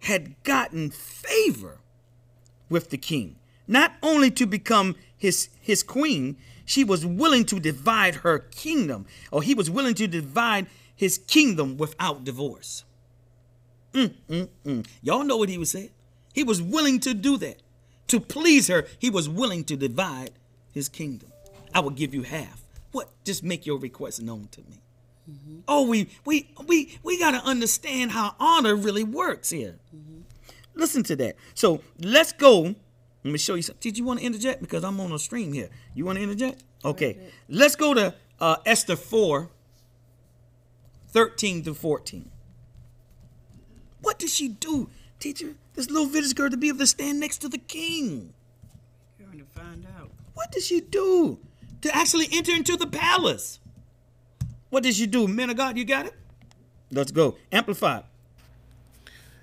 had gotten favor with the king. Not only to become his his queen, she was willing to divide her kingdom, or he was willing to divide his kingdom without divorce. Mm, mm, mm. Y'all know what he was saying. He was willing to do that. To please her, he was willing to divide his kingdom. I will give you half. What? Just make your request known to me. Oh, we we we we gotta understand how honor really works here. Listen to that. So let's go. Let me show you something. Did you want to interject? Because I'm on a stream here. You want to interject? Okay. Let's go to uh, Esther 4, 13 through 14. What did she do, teacher? This little village girl to be able to stand next to the king. You're going to find out. What did she do to actually enter into the palace? What did she do? Men of God, you got it? Let's go. Amplified.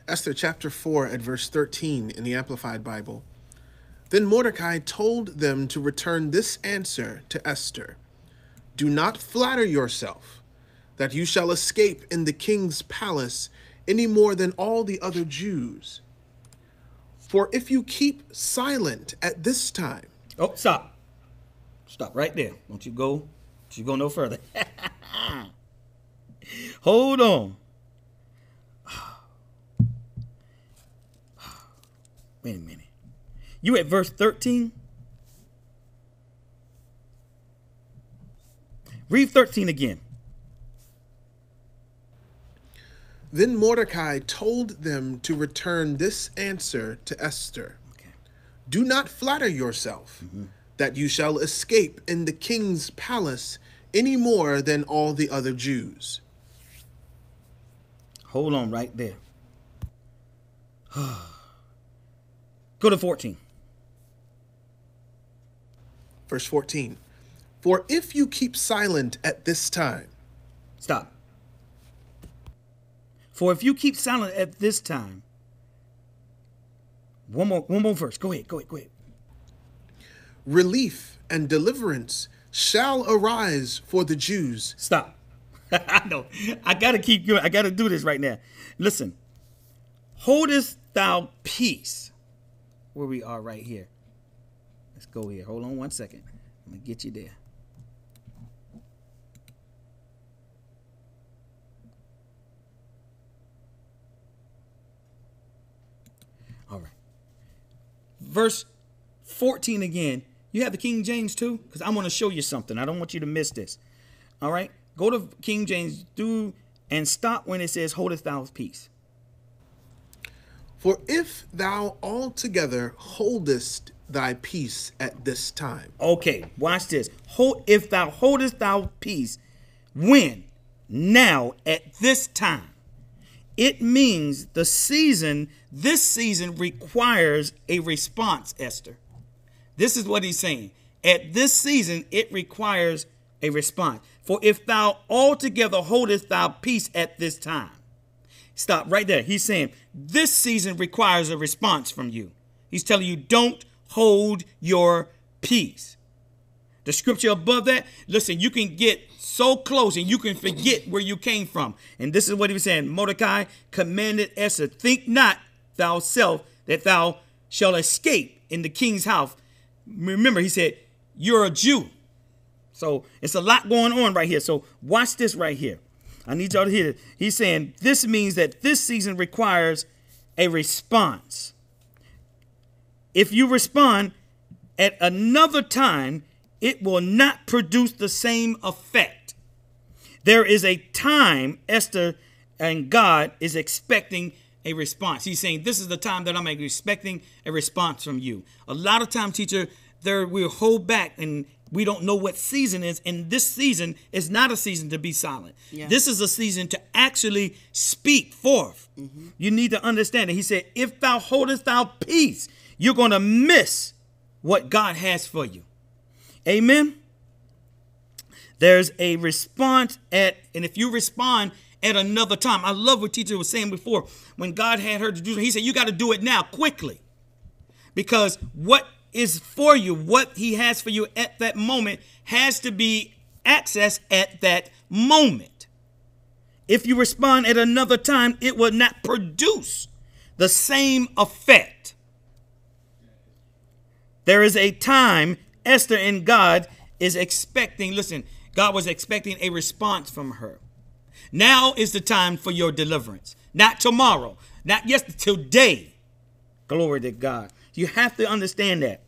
Esther chapter 4 at verse 13 in the Amplified Bible. Then Mordecai told them to return this answer to Esther Do not flatter yourself that you shall escape in the king's palace any more than all the other Jews. For if you keep silent at this time, Oh, stop. Stop right there. Don't you go. Don't you go no further. Hold on. Wait a minute. You at verse 13? Read 13 again. then Mordecai told them to return this answer to Esther Okay. Do not flatter yourself mm-hmm. that you shall escape in the king's palace any more than all the other Jews. Hold on right there. Go to 14. Verse 14 For if you keep silent at this time, Stop. For if you keep silent at this time, one more, one more verse. Go ahead, go ahead, go ahead. relief and deliverance shall arise for the Jews. Stop. I know. I gotta keep going. I gotta do this right now. Listen. Holdest thou peace? Where we are right here. Go here. Hold on one second. I'm gonna get you there. All right. Verse 14 again. You have the King James too? Because I want to show you something. I don't want you to miss this. All right. Go to King James, do and stop when it says, Holdest thou peace. For if thou altogether holdest thy peace at this time, Okay, watch this. Hold if thou holdest thou peace, when? Now, at this time. It means the season, this season requires a response, Esther. This is what he's saying. At this season, it requires a response. For if thou altogether holdest thou peace at this time. Stop right there. He's saying this season requires a response from you. He's telling you, don't hold your peace. The scripture above that, listen, you can get so close and you can forget where you came from. And this is what he was saying Mordecai commanded Esther, Think not thyself that thou shalt escape in the king's house. Remember, he said, You're a Jew. So it's a lot going on right here. So watch this right here. I need y'all to hear it. He's saying this means that this season requires a response. If you respond at another time, it will not produce the same effect. There is a time Esther and God is expecting a response. He's saying, This is the time that I'm expecting a response from you. A lot of time, teacher, there we'll hold back and we don't know what season is. And this season is not a season to be silent. Yeah. This is a season to actually speak forth. Mm-hmm. You need to understand it. He said, If thou holdest thou peace, you're going to miss what God has for you. Amen. There's a response at, and if you respond at another time, I love what teacher was saying before. When God had her to do, he said, You got to do it now quickly. Because what is for you, what he has for you at that moment, has to be accessed at that moment. If you respond at another time, it will not produce the same effect. There is a time Esther and God is expecting, listen, God was expecting a response from her. Now is the time for your deliverance. Not tomorrow, not yesterday, today. Glory to God. You have to understand that.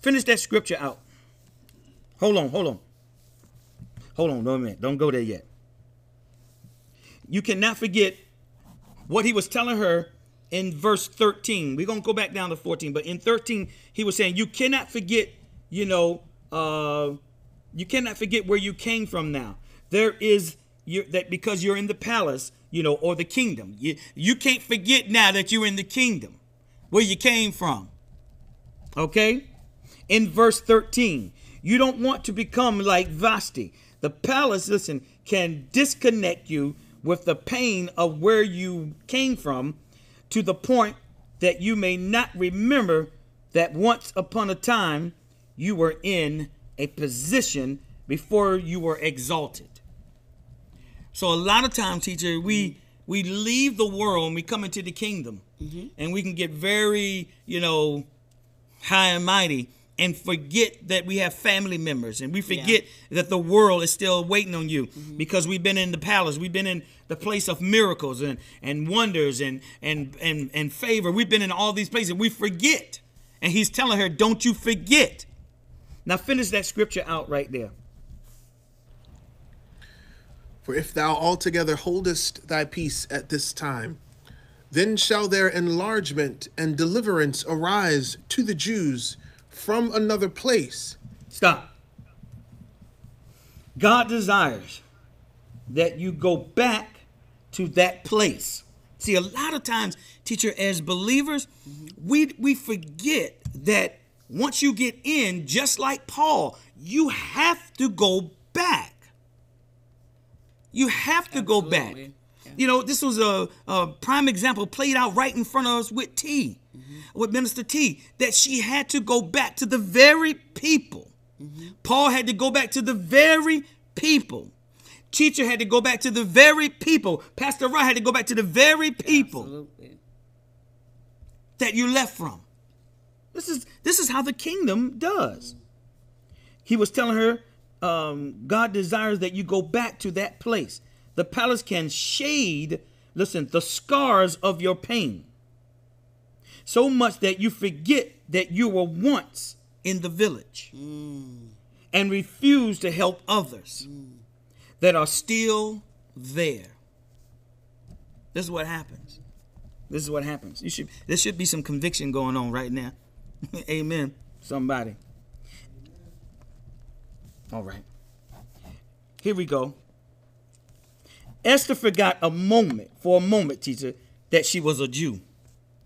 Finish that scripture out. Hold on, hold on. Hold on, no minute. Don't go there yet. You cannot forget what he was telling her in verse 13. We're going to go back down to 14, but in 13, he was saying, You cannot forget, you know, uh, you cannot forget where you came from now. There is you that because you're in the palace, you know, or the kingdom. You, you can't forget now that you're in the kingdom, where you came from. Okay? In verse 13, you don't want to become like Vashti. The palace, listen, can disconnect you with the pain of where you came from to the point that you may not remember that once upon a time you were in a position before you were exalted. So a lot of times, teacher, we we leave the world and we come into the kingdom, mm-hmm. and we can get very, you know, high and mighty and forget that we have family members and we forget that the world is still waiting on you mm-hmm. because we've been in the palace we've been in the place of miracles and, and wonders and, and and and favor. We've been in all these places we forget. And he's telling her don't you forget. Now finish that scripture out right there. For if thou altogether holdest thy peace at this time, then shall their enlargement and deliverance arise to the Jews from another place. Stop. God desires that you go back to that place. See, a lot of times, teacher, as believers, we we forget that once you get in, just like Paul, you have to go back. You have to go back. Yeah. You know, this was a, a prime example played out right in front of us with T, with Minister T, that she had to go back to the very people. Paul had to go back to the very people. Teacher had to go back to the very people. Pastor Wright had to go back to the very people Absolutely. that you left from. This is this is how the kingdom does. He was telling her, um, God desires that you go back to that place. The palace can shade, listen, the scars of your pain. So much that you forget that you were once in the village mm. and refuse to help others mm. that are still there. This is what happens. This is what happens. You should there should be some conviction going on right now. Amen. Somebody. All right. Here we go. Esther forgot a moment, for a moment, teacher, that she was a Jew.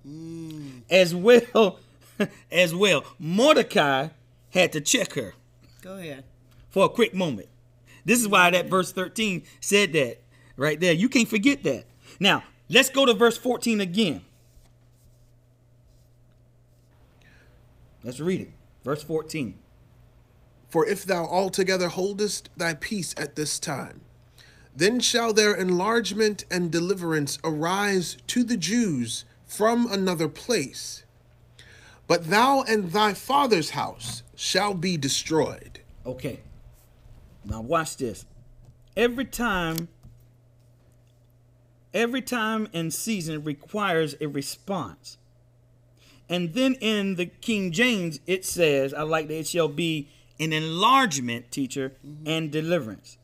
Mm. As well, as well, Mordecai had to check her Go ahead. for a quick moment. This is why that verse 13 said that right there. You can't forget that. Now, let's go to verse 14 again. Let's read it. Verse 14. For if thou altogether holdest thy peace at this time, then shall their enlargement and deliverance arise to the Jews from another place. But thou and thy father's house shall be destroyed. Okay. Now watch this. Every time every time and season requires a response. And then in the King James it says, I like that it shall be an enlargement, teacher, mm-hmm. and deliverance.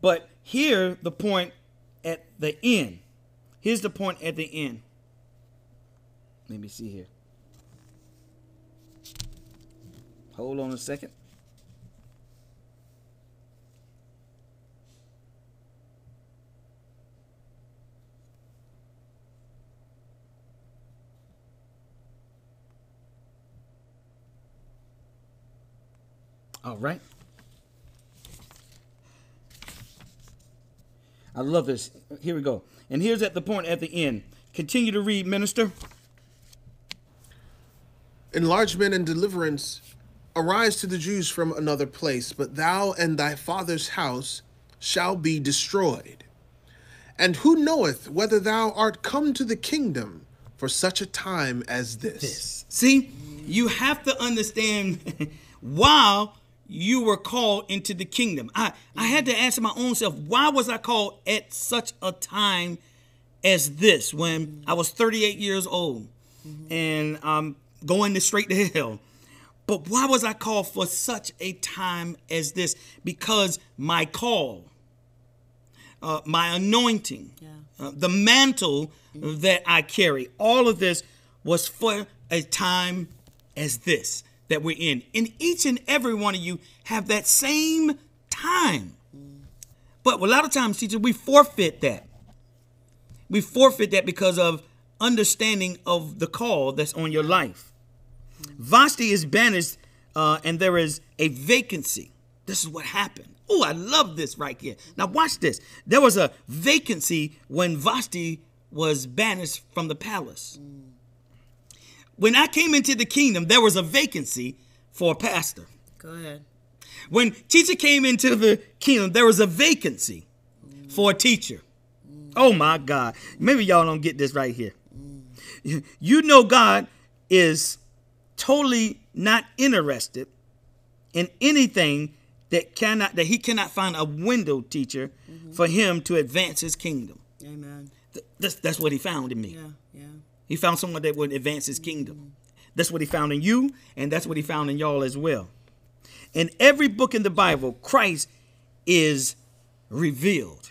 But here the point at the end. Here's the point at the end. Let me see here. Hold on a second. All right. I love this. Here we go. And here's at the point at the end. Continue to read, minister. Enlargement and deliverance arise to the Jews from another place, but thou and thy father's house shall be destroyed. And who knoweth whether thou art come to the kingdom for such a time as this? this. See, you have to understand while you were called into the kingdom. I, I had to answer my own self, why was I called at such a time as this when I was 38 years old mm-hmm. and I'm going to straight to hell? But why was I called for such a time as this? Because my call, uh, my anointing, Yeah. uh, the mantle that I carry, all of this was for a time as this that we're in. And each and every one of you have that same time. But a lot of times, teachers, we forfeit that. We forfeit that because of understanding of the call that's on your life. Vashti is banished, uh, and there is a vacancy. This is what happened. Oh, I love this right here. Now, watch this. There was a vacancy when Vashti was banished from the palace. when I came into the kingdom, there was a vacancy for a pastor. Go ahead. When teacher came into the kingdom, there was a vacancy for a teacher. Oh my God. Maybe y'all don't get this right here. You know, God is totally not interested in anything that cannot that he cannot find a window teacher mm-hmm. for him to advance his kingdom. Amen. Th- That's, that's what he found in me. Yeah, yeah. He found someone that would advance his kingdom. Mm-hmm. That's what he found in you, and that's what he found in y'all as well. In every book in the Bible, Christ is revealed.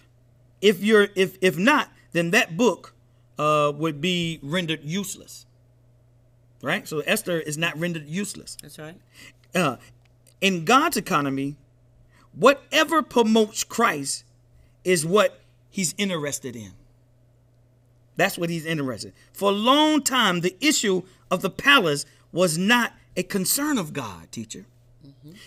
If you're if if not, then that book uh, would be rendered useless. Right? So Esther is not rendered useless. That's right. Uh, in God's economy, whatever promotes Christ is what he's interested in. That's what he's interested. In. For a long time, the issue of the palace was not a concern of God, teacher,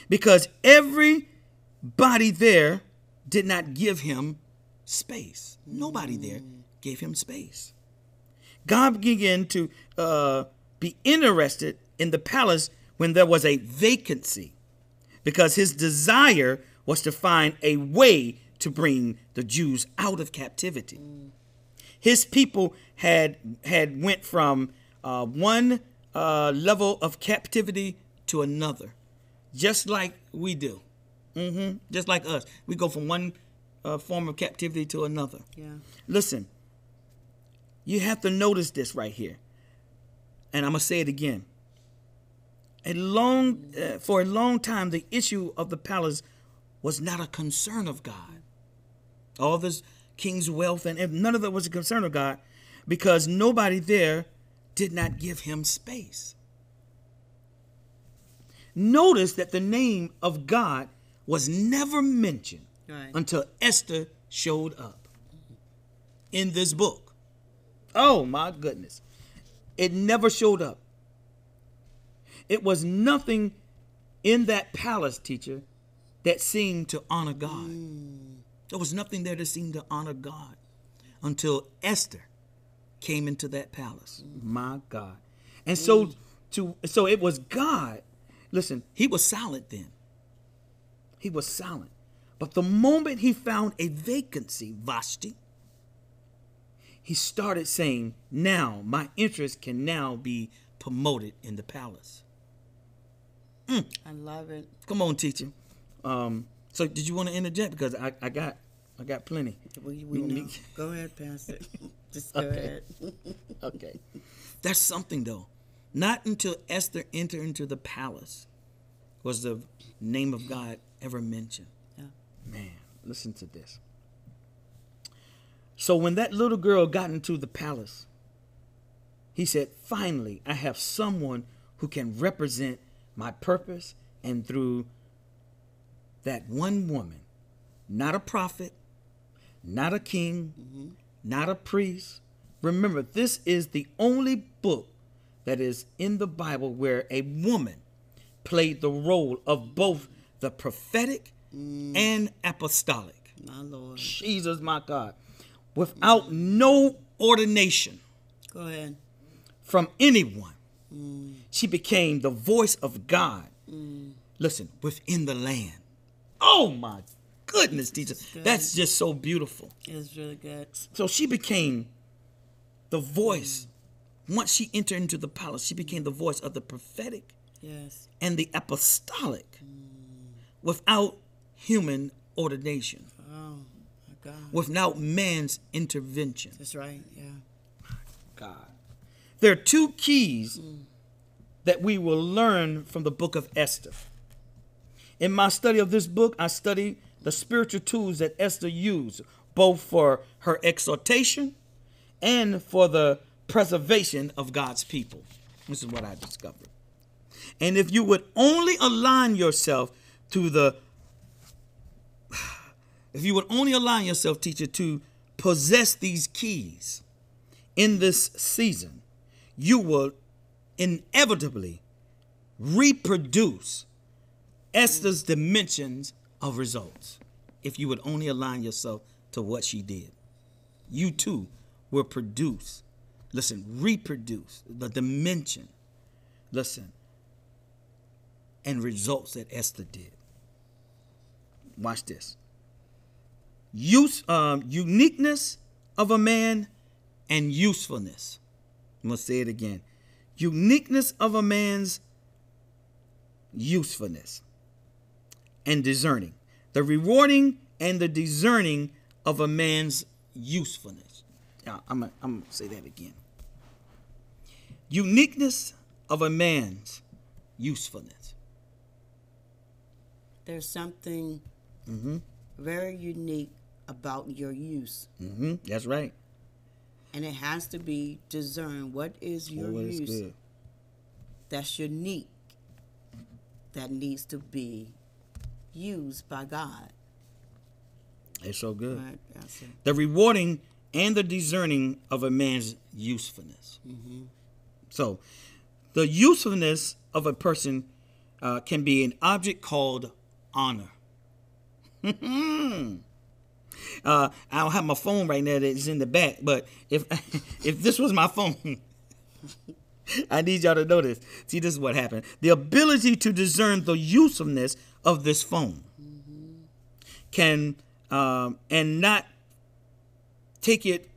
because everybody there did not give him space. Nobody there gave him space. God began to uh, be interested in the palace when there was a vacancy because his desire was to find a way to bring the Jews out of captivity. His people had had went from uh, one uh, level of captivity to another, just like we do. hmm Just like us, we go from one uh, form of captivity to another. Yeah. Listen, you have to notice this right here. And I'm going to say it again. A long, uh, for a long time, the issue of the palace was not a concern of God. All this king's wealth and none of that was a concern of God because nobody there did not give him space. Notice that the name of God was never mentioned Right. until Esther showed up in this book. Oh my goodness. It never showed up. It was nothing in that palace, teacher, that seemed to honor God. Mm. There was nothing there that seemed to honor God until Esther came into that palace. Mm. My God. And so mm. to so it was God. Listen, he was silent then. He was silent. But the moment he found a vacancy, Vashti, he started saying, Now my interest can now be promoted in the palace. I love it. Come on, teacher. Um, so did you want to interject? Because I, I got I got plenty. We, we know. Go ahead, Pastor. Just go Okay. ahead. Okay. That's something though. Not until Esther entered into the palace was the name of God ever mentioned. Yeah. Man, listen to this. So when that little girl got into the palace, he said, Finally, I have someone who can represent my purpose, and through that one woman, not a prophet, not a king, mm-hmm. not a priest. Remember, this is the only book that is in the Bible where a woman played the role of both the prophetic mm. and apostolic. My Lord. Jesus, my God. Without no ordination Go ahead. from anyone, she became the voice of God. Listen, within the land. Oh my goodness, teacher. That's just so beautiful. It's really good. So she became the voice. Once she entered into the palace, she became the voice of the prophetic Yes. and the apostolic without human ordination, God. without man's intervention. That's right. Yeah. God. There are two keys mm. that we will learn from the book of Esther. In my study of this book, I study the spiritual tools that Esther used, both for her exhortation and for the preservation of God's people. This is what I discovered. And if you would only align yourself to the if you would only align yourself, teacher, to possess these keys in this season, you will inevitably reproduce Esther's dimensions of results. If you would only align yourself to what she did, you too will produce, listen, reproduce the dimension listen, and results that Esther did. Watch this. Use, um, uniqueness of a man and usefulness. I'm going to say it again. Uniqueness of a man's usefulness and discerning. The rewarding and the discerning of a man's usefulness. Now, I'm going I'm to say that again. Uniqueness of a man's usefulness. There's something Mm-hmm. very unique about your use, Mm-hmm. That's right. and it has to be discerned. What is your it's use good. that's unique that needs to be used by God? It's so good. Right? That's it. the rewarding and the discerning of a man's usefulness. So, the usefulness of a person uh, can be an object called honor. uh, I don't have my phone right now that's in the back, but if if this was my phone, I need y'all to know this. See, this is what happened. The ability to discern the usefulness of this phone can um, and not take it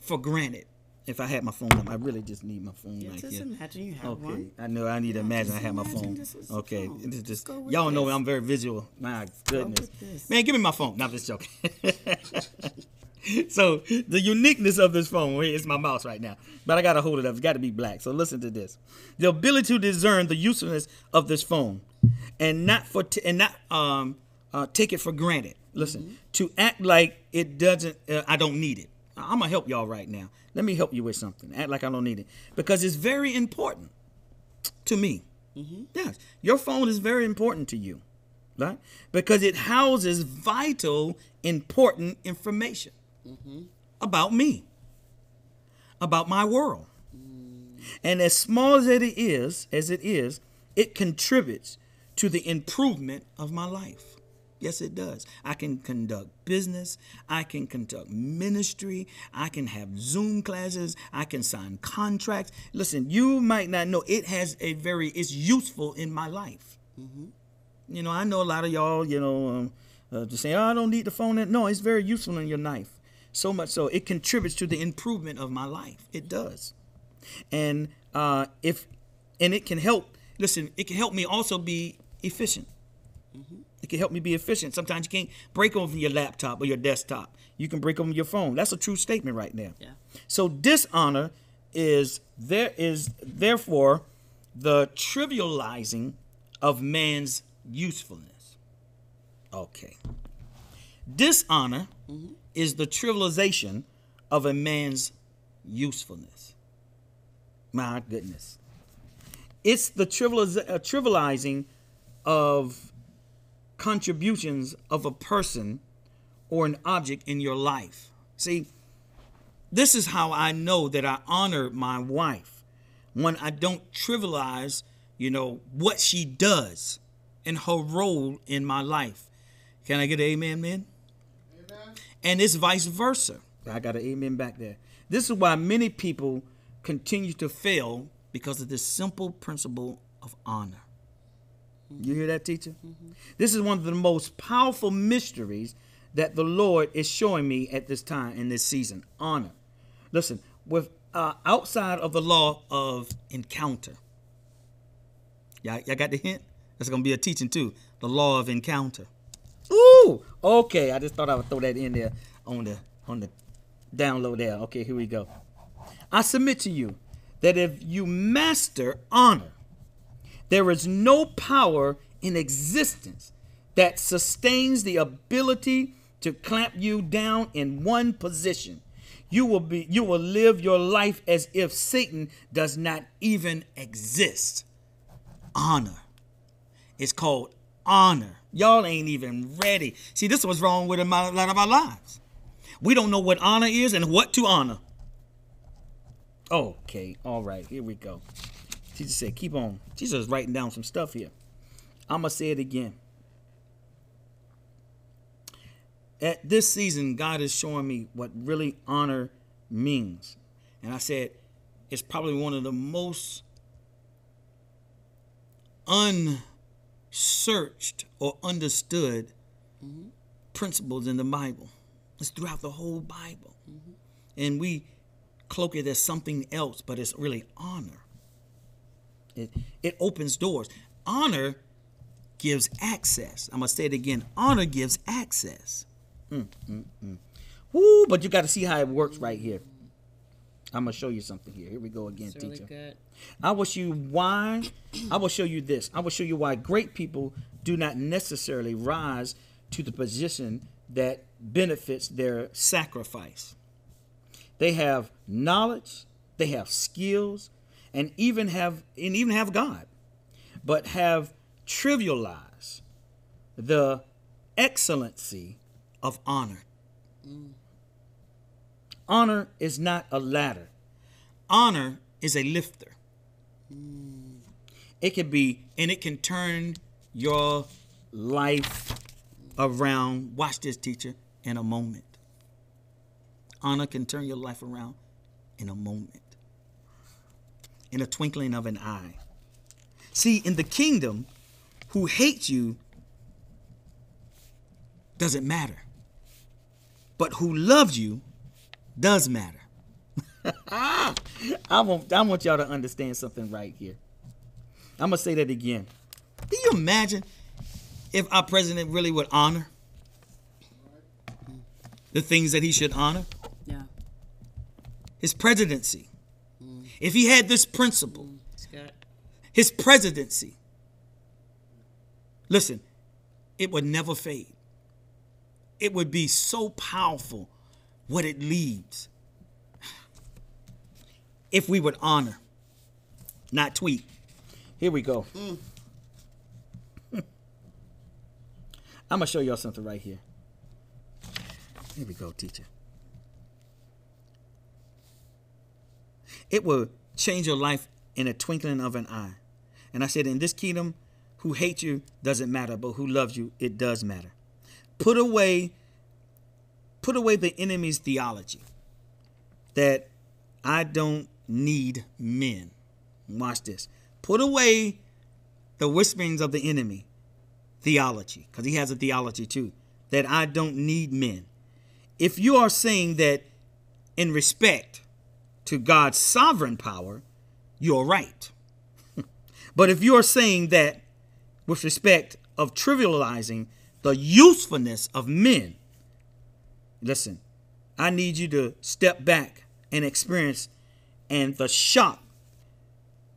for granted. If I had my phone, I really just need my phone Yeah, right just here. imagine you have Okay, one. I know. I need to imagine I have my phone. this is Okay, phone. this is Just y'all know this. I'm very visual. My goodness, man, give me my phone. Not just joking. so the uniqueness of this phone it's my mouse right now, but I gotta hold it up. It's got to be black. So listen to this: the ability to discern the usefulness of this phone, and not for t- and not um uh, take it for granted. Listen, to act like it doesn't. Uh, I don't need it. I'm gonna help y'all right now. Let me help you with something. Act like I don't need it because it's very important to me. Mm-hmm. Yes, your phone is very important to you, right? Because it houses vital, important information mm-hmm. about me, about my world. Mm. And as small as it is, as it is, it contributes to the improvement of my life. Yes, it does. I can conduct business. I can conduct ministry. I can have Zoom classes. I can sign contracts. Listen, you might not know it has a very, it's useful in my life. You know, I know a lot of y'all, you know, um, uh, just saying, oh, I don't need the phone. No, it's very useful in your life. So much so, it contributes to the improvement of my life. It does. And uh, if, and it can help, listen, it can help me also be efficient. It can help me be efficient. Sometimes you can't break over your laptop or your desktop. You can break over your phone. That's a true statement right there. Yeah. So dishonor is there is therefore the trivializing of man's usefulness. Okay. Dishonor is the trivialization of a man's usefulness. My goodness. It's the trivializ- uh, trivializing of contributions of a person or an object in your life. See, this is how I know that I honor my wife when I don't trivialize, you know, what she does and her role in my life. Can I get an amen, man? And it's vice versa. I got an amen back there. This is why many people continue to fail because of this simple principle of honor. You hear that, teacher? This is one of the most powerful mysteries that the Lord is showing me at this time in this season. Honor. Listen, with uh, outside of the law of encounter. Y'all, y'all got the hint? That's gonna be a teaching too. The law of encounter. Ooh, okay. I just thought I would throw that in there on the on the download there. Okay, here we go. I submit to you that if you master honor, there is no power in existence that sustains the ability to clamp you down in one position. You will be you will live your life as if Satan does not even exist. Honor. It's called honor. Y'all ain't even ready. See, this is what's wrong with a lot of our lives. We don't know what honor is and what to honor. Okay, all right, here we go. Jesus said, keep on. Jesus is writing down some stuff here. I'm going to say it again. At this season, God is showing me what really honor means. And I said, it's probably one of the most unsearched or understood principles in the Bible. It's throughout the whole Bible. Mm-hmm. And we cloak it as something else, but it's really honor. It, it opens doors. Honor gives access. I'm going to say it again. Honor gives access. Mm, mm, mm. Woo, but you got to see how it works right here. I'm going to show you something here. Here we go again, really teacher. good. I will show you why. I will show you this. I will show you why great people do not necessarily rise to the position that benefits their sacrifice. They have knowledge, they have skills, and even have and even have God, but have trivialized the excellency of honor. Honor is not a ladder. Honor is a lifter. It can be, and it can turn your life around. Watch this, teacher, in a moment. Honor can turn your life around in a moment, in a twinkling of an eye. See, in the kingdom, who hates you doesn't matter, but who loves you does matter. I want, I want y'all to understand something right here. I'm gonna say that again. Can you imagine if our president really would honor the things that he should honor? Yeah. His presidency. If he had this principle, his presidency, listen, it would never fade. It would be so powerful what it leaves if we would honor, not tweet. Here we go. Mm. I'm gonna show y'all something right here. Here we go, teacher. It will change your life in a twinkling of an eye. And I said, in this kingdom, who hates you doesn't matter, but who loves you, it does matter. Put away, put away the enemy's theology that I don't need men. Watch this. Put away the whisperings of the enemy theology, because he has a theology too, that I don't need men. If you are saying that in respect to God's sovereign power, you're right. but if you're saying that with respect of trivializing the usefulness of men, listen, I need you to step back and experience and the shock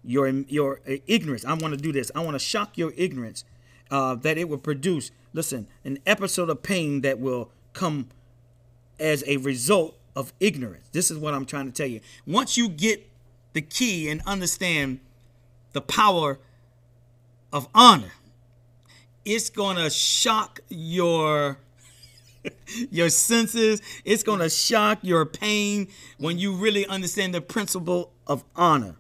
your your ignorance. I want to do this. I want to shock your ignorance uh, that it will produce. Listen, an episode of pain that will come as a result of ignorance. This is what I'm trying to tell you. Once you get the key and understand the power of honor, it's gonna shock your your senses. It's going to shock your pain when you really understand the principle of honor.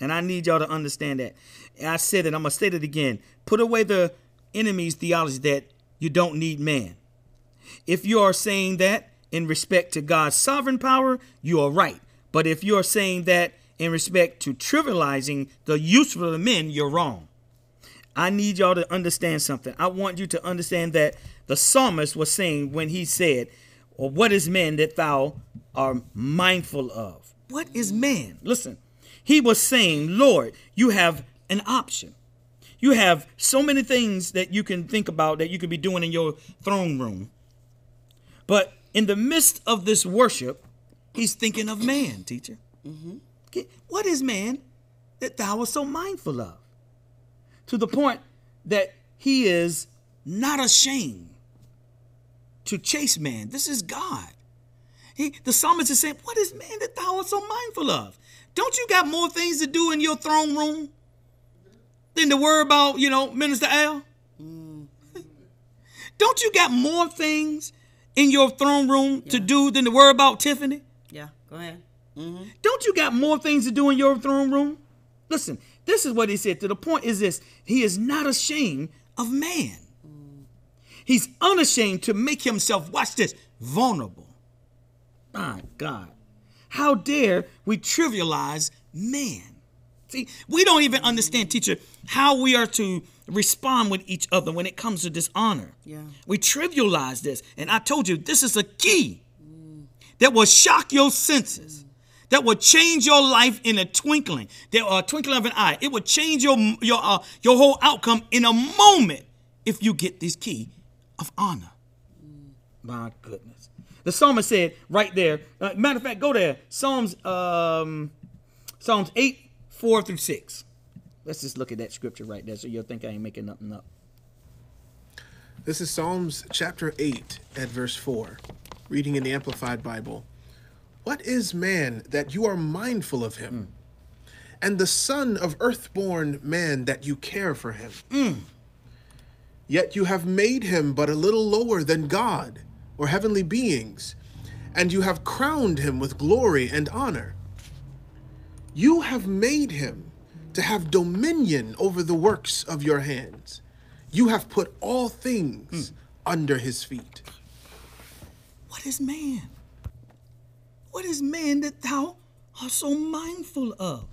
And I need y'all to understand that. And I said it, I'm going to say it again. Put away the enemy's theology that you don't need man. If you are saying that in respect to God's sovereign power, you are right. But if you're saying that in respect to trivializing the useful of men, you're wrong. I need y'all to understand something. I want you to understand that the psalmist was saying when he said, Or what is man that thou are mindful of? What is man? Listen, he was saying, Lord, you have an option. You have so many things that you can think about that you could be doing in your throne room. But in the midst of this worship, he's thinking of man, teacher. Mm-hmm. Okay, What is man that thou art so mindful of? to the point that he is not ashamed to chase man. This is God. He, the psalmist is saying, What is man that thou art so mindful of? Don't you got more things to do in your throne room than to worry about, you know, Minister Al? Mm. Don't you got more things in your throne room to do than to worry about Tiffany? Yeah. Go ahead. Mm-hmm. Don't you got more things to do in your throne room? Listen, this is what he said. To the point is this he is not ashamed of man. He's unashamed to make himself, watch this, vulnerable. My God. How dare we trivialize man? See, we don't even understand, teacher, how we are to respond with each other when it comes to dishonor. Yeah. We trivialize this. And I told you, this is a key that will shock your senses, that will change your life in a twinkling, that a twinkling of an eye. It will change your your uh, your whole outcome in a moment if you get this key of honor. My goodness. The psalmist said right there. Uh, matter of fact, go there. Psalms um, Psalms eight four through six. Let's just look at that scripture right there, so you'll think I ain't making nothing up. This is Psalms chapter 8 at verse 4, reading in the Amplified Bible. What is man that you are mindful of him, hmm. and the son of earthborn man that you care for him? Hmm. Yet you have made him but a little lower than God or heavenly beings, and you have crowned him with glory and honor. You have made him to have dominion over the works of your hands. You have put all things hmm. under his feet. What is man? What is man that thou art so mindful of?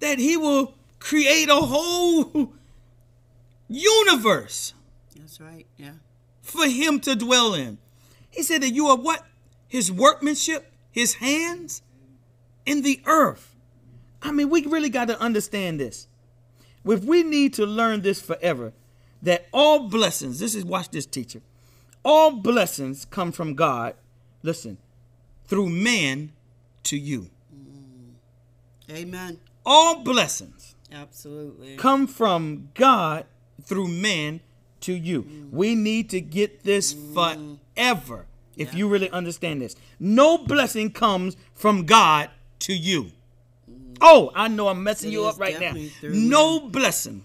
That he will create a whole universe That's right. Yeah. for him to dwell in. He said that you are what? His workmanship, his hands in the earth. I mean, we really got to understand this. If we need to learn this forever, that all blessings, this is, watch this, teacher, all blessings come from God, listen, through man to you. Mm. Amen. All blessings Absolutely. come from God through man to you. Mm. We need to get this mm. forever if you really understand this. No blessing comes from God to you. Oh, I know I'm messing It you up right now. No blessing.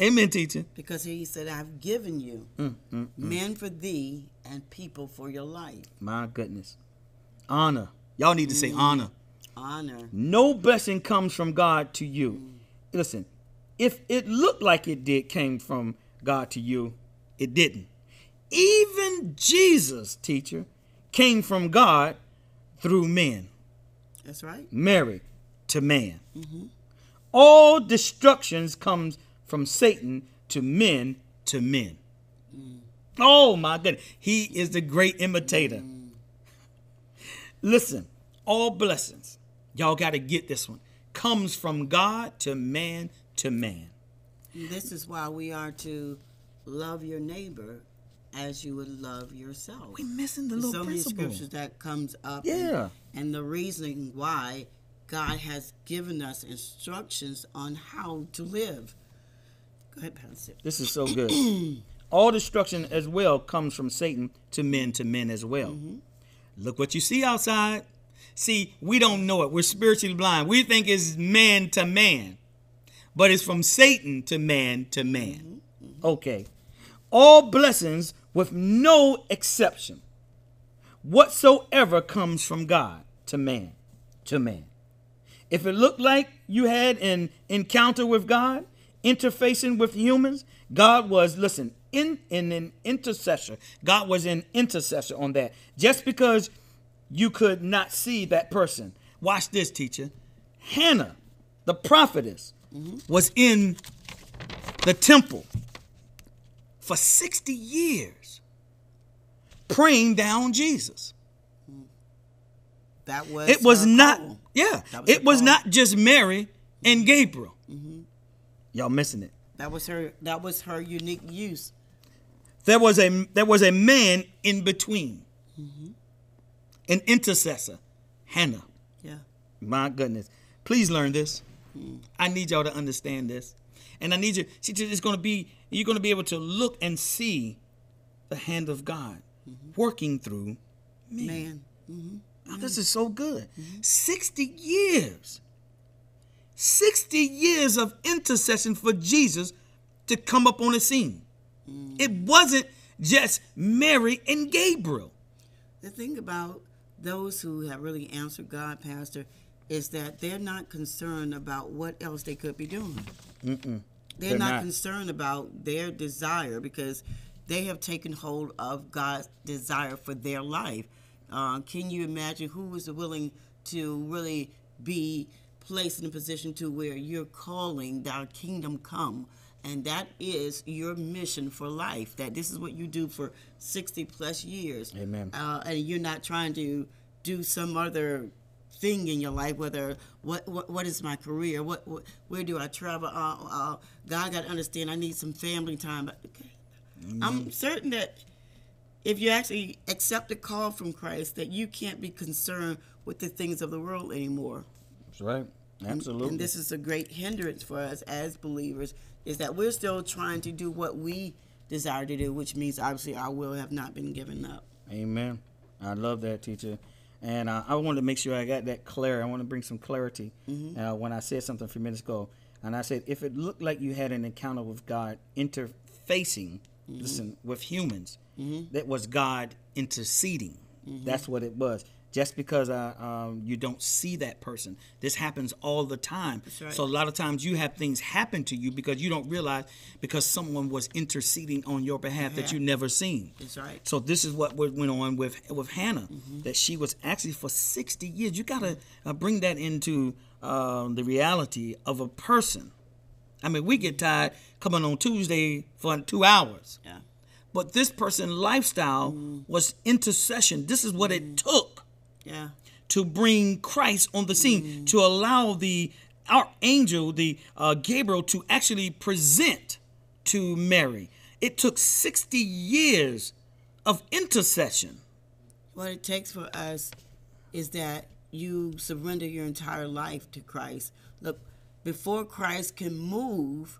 Amen, teacher. Because he said, I've given you mm, mm, mm, men for thee and people for your life. My goodness. Honor. Y'all need to say mm. honor. Honor. No blessing comes from God to you. Listen, if it looked like it did came from God to you, it didn't. Even Jesus, teacher, came from God through men, That's right. Mary to man. All destructions comes from Satan to men to men. Oh my goodness. He is the great imitator. Listen, all blessings, y'all got to get this one, comes from God to man to man. This is why we are to love your neighbor as you would love yourself. We're missing the There's little so many scriptures that comes up. Yeah. And, and the reason why God has given us instructions on how to live. Go ahead, Pastor. This is so good. All destruction as well comes from Satan to men to men as well. Mm-hmm. Look what you see outside. See, we don't know it. We're spiritually blind. We think it's man to man, but it's from Satan to man to man. Mm-hmm. Mm-hmm. Okay. All blessings with no exception whatsoever comes from God to man to man. If it looked like you had an encounter with God, interfacing with humans, God was, listen, in, in an intercessor. God was an intercessor on that. Just because you could not see that person. Watch this, teacher. Hannah, the prophetess, mm-hmm. was in the temple for 60 years praying down Jesus. Mm. That was It was not. Yeah, was it was not just Mary and Gabriel. Mm-hmm. Y'all missing it. That was her. That was her unique use. There was a there was a man in between, mm-hmm. an intercessor, Hannah. Yeah. My goodness, please learn this. Mm-hmm. I need y'all to understand this, and I need you. See, it's going to be you're going to be able to look and see the hand of God working through me. Man. Now, this is so good. 60 years. 60 years of intercession for Jesus to come up on the scene. Mm-hmm. It wasn't just Mary and Gabriel. The thing about those who have really answered God, Pastor, is that they're not concerned about what else they could be doing. They're, They're not, not. concerned about their desire because they have taken hold of God's desire for their life. Uh, can you imagine who is willing to really be placed in a position to where you're calling our kingdom come and that is your mission for life that this is what you do for 60 plus years. Amen. uh, and you're not trying to do some other thing in your life whether what what, what is my career? What, what where do i travel? Uh, uh, god got to understand i need some family time. Okay. i'm certain that if you actually accept the call from christ that you can't be concerned with the things of the world anymore That's right. Absolutely. and this is a great hindrance for us as believers is that we're still trying to do what we desire to do which means obviously our will have not been given up Amen. I love that, teacher. And uh, I wanted to make sure I got that clear. I want to bring some clarity uh, when I said something a few minutes ago. And I said, if it looked like you had an encounter with God interfacing, listen, with humans, that was God interceding. That's what it was. Just because uh, um, you don't see that person, this happens all the time. right. So a lot of times you have things happen to you because you don't realize because someone was interceding on your behalf that you never seen. that's right So this is what went went on with with Hannah, that she was actually for sixty years. You gotta uh, bring that into um, the reality of a person. I mean, we get tired coming on Tuesday for two hours, yeah but this person lifestyle mm. was intercession. This is what it mm. took yeah to bring Christ on the scene, mm. to allow the archangel, the uh, Gabriel, to actually present to Mary. It took 60 years of intercession. What it takes for us is that you surrender your entire life to Christ. Look, before Christ can move,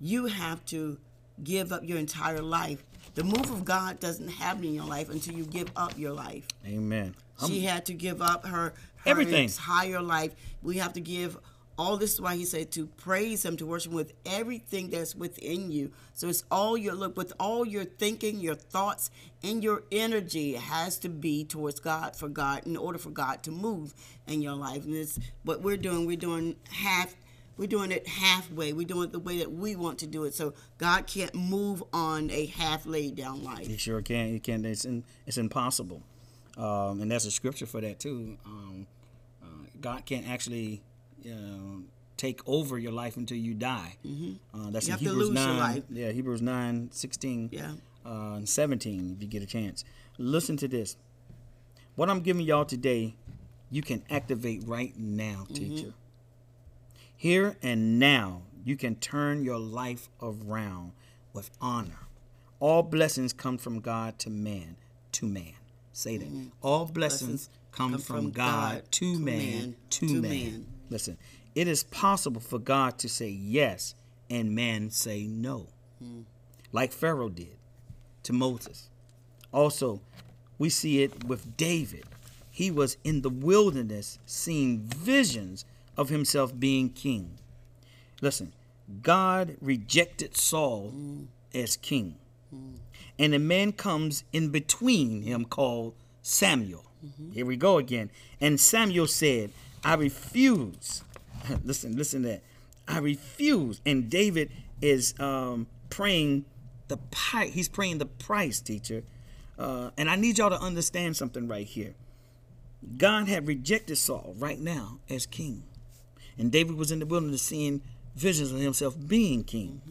you have to give up your entire life. The move of God doesn't happen in your life until you give up your life. Amen. she had to give up her, her Everything. entire life. We have to give all this is why he said to praise him, to worship him with everything that's within you. So it's all your look with all your thinking, your thoughts, and your energy has to be towards God for God in order for God to move in your life. And it's what we're doing, we're doing half we're doing it halfway. We're doing it the way that we want to do it. So God can't move on a half laid down life. You sure can. You can. It's in, it's impossible, um, and there's a scripture for that too. Um, uh, God can't actually uh, take over your life until you die. Uh, that's You in Hebrews nine. life. Yeah, Hebrews 9, 16, Yeah. uh, and seventeen. If you get a chance, listen to this. What I'm giving y'all today, you can activate right now, teacher. Here and now, you can turn your life around with honor. All blessings come from God to man, to man. Say that. Mm-hmm. All blessings, come, from, God, to, man, to, man. man. Listen, it is possible for God to say yes and man say no, mm. like Pharaoh did to Moses. Also, we see it with David. He was in the wilderness seeing visions of himself being king. Listen, God rejected Saul as king. And a man comes in between him called Samuel. Here we go again. And Samuel said, I refuse. listen, listen to that. I refuse. And David is um, praying the price. He's praying the price, teacher. Uh, and I need y'all to understand something right here. God had rejected Saul right now as king. And David was in the wilderness seeing visions of himself being king.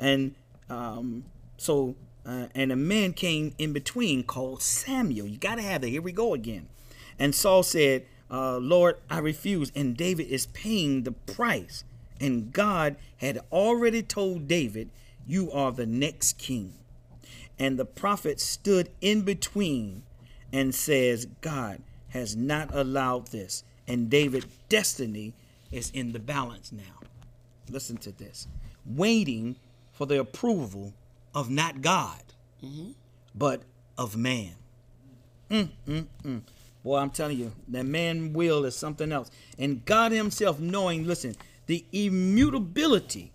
And um, so, uh, and a man came in between called Samuel. You got to have that. Here we go again. And Saul said, uh, Lord, I refuse. And David is paying the price. And God had already told David, You are the next king. And the prophet stood in between and says, God has not allowed this. And David's destiny is in the balance now. Listen to this waiting for the approval of not God, but of man. Mm, mm, mm. Boy, I'm telling you, that man will is something else. And God Himself, knowing, listen, the immutability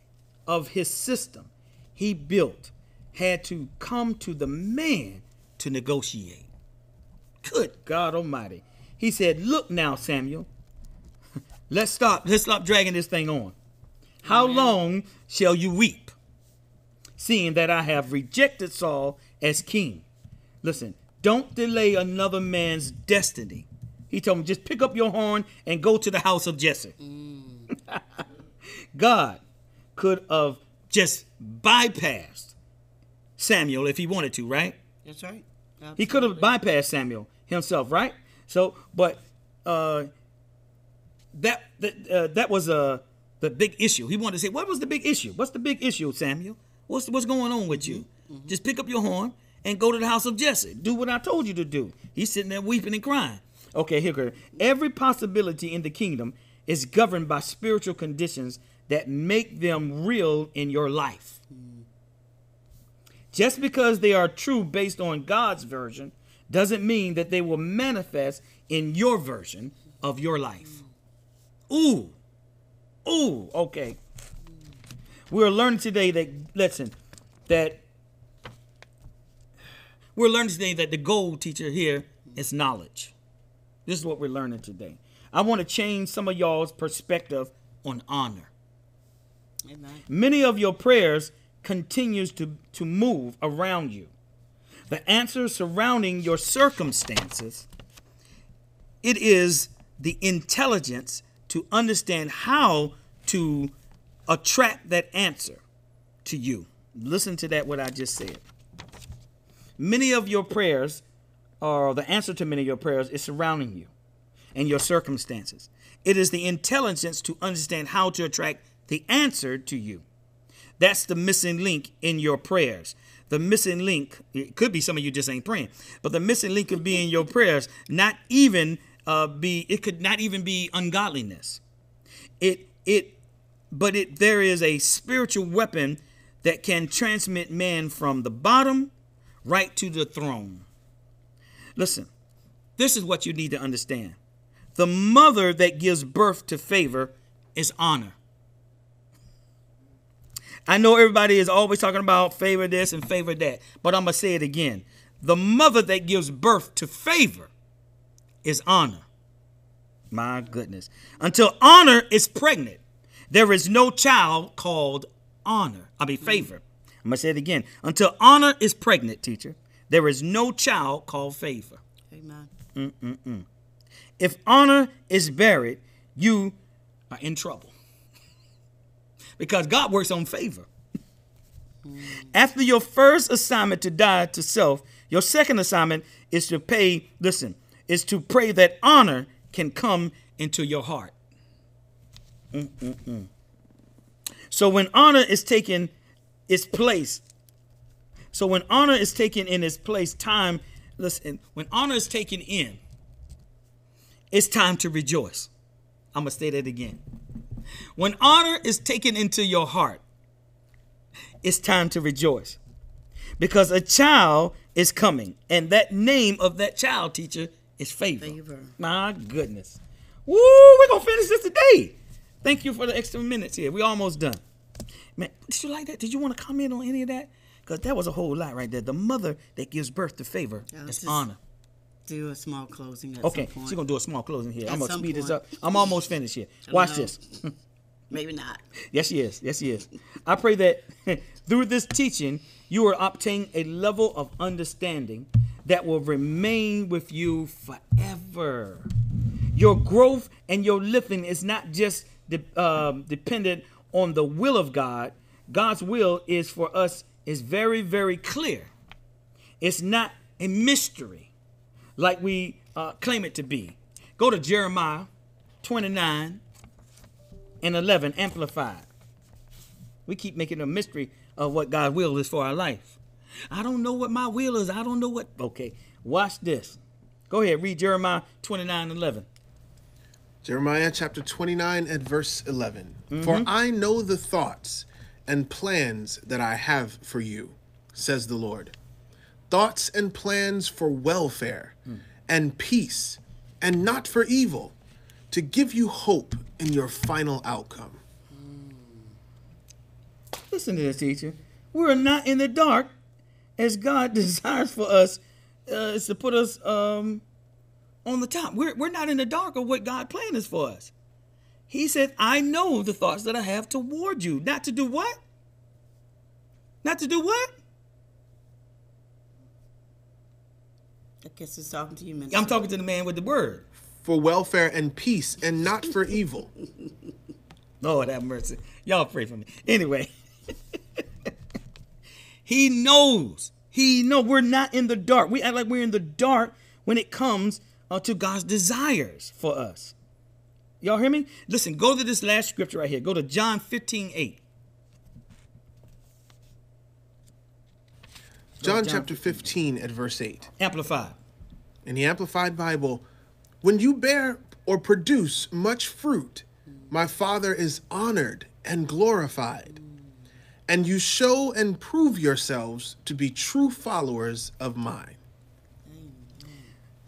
of His system He built, had to come to the man to negotiate. Good God Almighty. He said, Look now, Samuel. Let's stop. Let's stop dragging this thing on. How long shall you weep, seeing that I have rejected Saul as king? Listen, don't delay another man's destiny. He told him, just pick up your horn and go to the house of Jesse. God could have just bypassed Samuel if he wanted to, right? That's right. He could have bypassed Samuel himself, right? So, but uh, that that uh, that was uh, the big issue. He wanted to say, "What was the big issue? What's the big issue, Samuel? What's what's going on with you? Just pick up your horn and go to the house of Jesse. Do what I told you to do." He's sitting there weeping and crying. Okay, here goes. Every possibility in the kingdom is governed by spiritual conditions that make them real in your life. Just because they are true based on God's version doesn't mean that they will manifest in your version of your life. Ooh. Ooh, okay. We're learning today that listen, that we're learning today that the goal teacher here is knowledge. This is what we're learning today. I want to change some of y'all's perspective on honor. Amen. Many of your prayers continues to, to move around you. The answer surrounding your circumstances, it is the intelligence to understand how to attract that answer to you. Listen to that what I just said. Many of your prayers, or the answer to many of your prayers, is surrounding you and your circumstances. It is the intelligence to understand how to attract the answer to you. That's the missing link in your prayers. The missing link, it could be some of you just ain't praying, but the missing link could be in your prayers, not even uh, be, it could not even be ungodliness. It, it, but it, there is a spiritual weapon that can transmit man from the bottom right to the throne. Listen, this is what you need to understand. The mother that gives birth to favor is honor. I know everybody is always talking about favor this and favor that, but I'm going to say it again. The mother that gives birth to favor is honor. My goodness. Until honor is pregnant, there is no child called honor. I mean, favor. I'm going to say it again. Until honor is pregnant, teacher, there is no child called favor. Amen. If honor is buried, you are in trouble. because God works on favor. Mm. After your first assignment to die to self, your second assignment is to pay, listen, is to pray that honor can come into your heart. Mm-mm-mm. So when honor is taken its place, so when honor is taken in its place, time, listen, when honor is taken in, it's time to rejoice. I'm going to say that again. When honor is taken into your heart, it's time to rejoice. Because a child is coming, and that name of that child, teacher, is favor. Favor. My goodness. Woo, we're going to finish this today. Thank you for the extra minutes here. We're almost done. Man, did you like that? Did you want to comment on any of that? Because that was a whole lot right there. The mother that gives birth to favor Yeah, is honor. Do a small closing at Okay, point. she's gonna do a small closing here. At I'm gonna speed this up. I'm almost finished here. Watch this. Maybe not. Yes, she is. Yes, she is. I pray that through this teaching, you will obtain a level of understanding that will remain with you forever. Your growth and your lifting is not just de- um, dependent on the will of God. God's will is for us is very, very clear. It's not a mystery like we uh, claim it to be. Go to Jeremiah 29 and 11 amplified. We keep making a mystery of what God's will is for our life. I don't know what my will is. I don't know what. Okay, watch this. Go ahead, read Jeremiah 29 11. Jeremiah chapter 29 and verse 11. For mm-hmm. I know the thoughts and plans that I have for you, says the Lord. Thoughts and plans for welfare hmm. and peace, and not for evil, to give you hope in your final outcome. Hmm. Listen to this, teacher. We're not in the dark as God desires for us uh, is to put us um, on the top. We're, we're not in the dark of what God planned is for us. He said, I know the thoughts that I have toward you. Not to do what? Not to do what? I guess it's talking to you, Minister. I'm talking to the man with the word. for welfare and peace and not for evil. Lord have mercy. Y'all pray for me. Anyway, he knows. He know we're not in the dark. We act like we're in the dark when it comes uh, to God's desires for us. Y'all hear me? Listen, go to this last scripture right here. Go to John 15, 8. John John chapter 15 at verse 8. Amplified. In the Amplified Bible, when you bear or produce much fruit, my Father is honored and glorified. And you show and prove yourselves to be true followers of mine.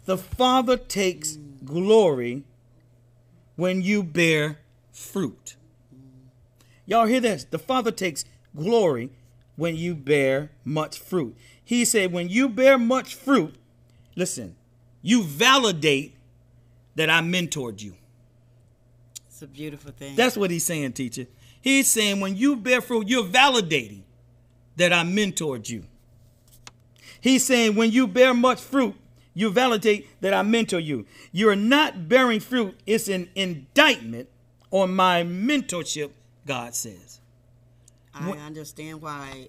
The Father takes glory when you bear fruit. Y'all hear this? The Father takes glory when you bear much fruit. He said, when you bear much fruit, listen, you validate that I mentored you. It's a beautiful thing. That's what he's saying, teacher. He's saying when you bear fruit, you're validating that I mentored you. He's saying when you bear much fruit, you validate that I mentor you. You're not bearing fruit, it's an indictment on my mentorship, God says. I understand why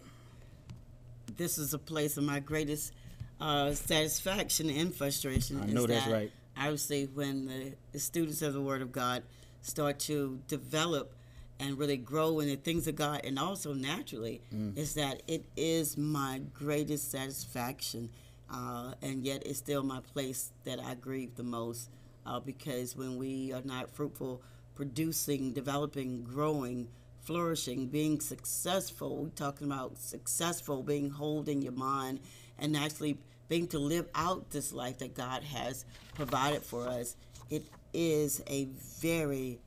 this is a place of my greatest uh, satisfaction and frustration. I know that's that right. Obviously, when the, the students of the Word of God start to develop and really grow in the things of God, and also naturally, Mm. is that it is my greatest satisfaction, uh, and yet it's still my place that I grieve the most uh, because when we are not fruitful, producing, developing, growing, flourishing, being successful. We're talking about successful, being holding your mind, and actually being to live out this life that God has provided for us. It is a very,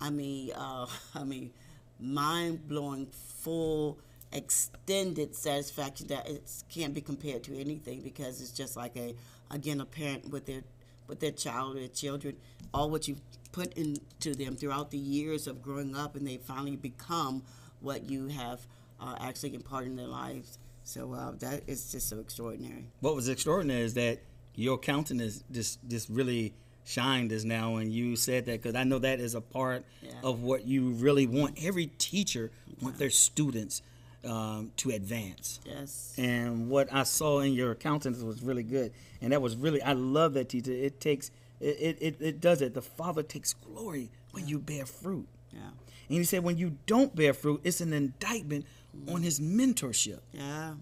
I mean, uh, I mean, mind blowing, full, extended satisfaction that it can't be compared to anything because it's just like a, again, a parent with their with their child or their children, all what you've put into them throughout the years of growing up, and they finally become what you have uh, actually imparted in their lives. So uh, that is just so extraordinary. What was extraordinary is that your countenance just just really shined as now and you said that because I know that is a part Yeah. of what you really want. Every teacher want their students um, to advance. Yes. and what I saw in your countenance was really good, and that was really I love that teacher. It takes it it, it, it does it. The Father takes glory when you bear fruit, Yeah. and He said when you don't bear fruit, it's an indictment on His mentorship. Yeah.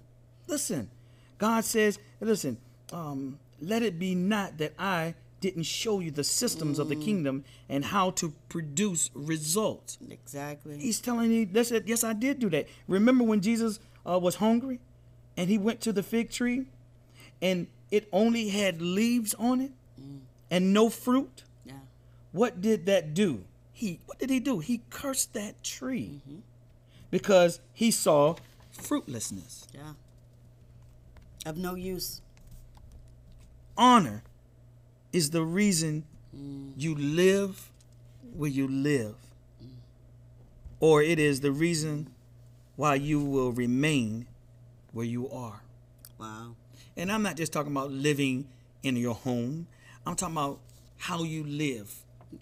Listen, God says, listen, um, let it be not that I didn't show you the systems of the mm. kingdom and how to produce results. Exactly. He's telling you, that's it. Yes, I did do that. Remember when Jesus uh, was hungry and he went to the fig tree and it only had leaves on it mm. and no fruit? yeah. What did that do? He what did he do? He cursed that tree mm-hmm. because he saw fruitlessness. Yeah. Of no use. Honor is the reason you live where you live. Or it is the reason why you will remain where you are. Wow. And I'm not just talking about living in your home. I'm talking about how you live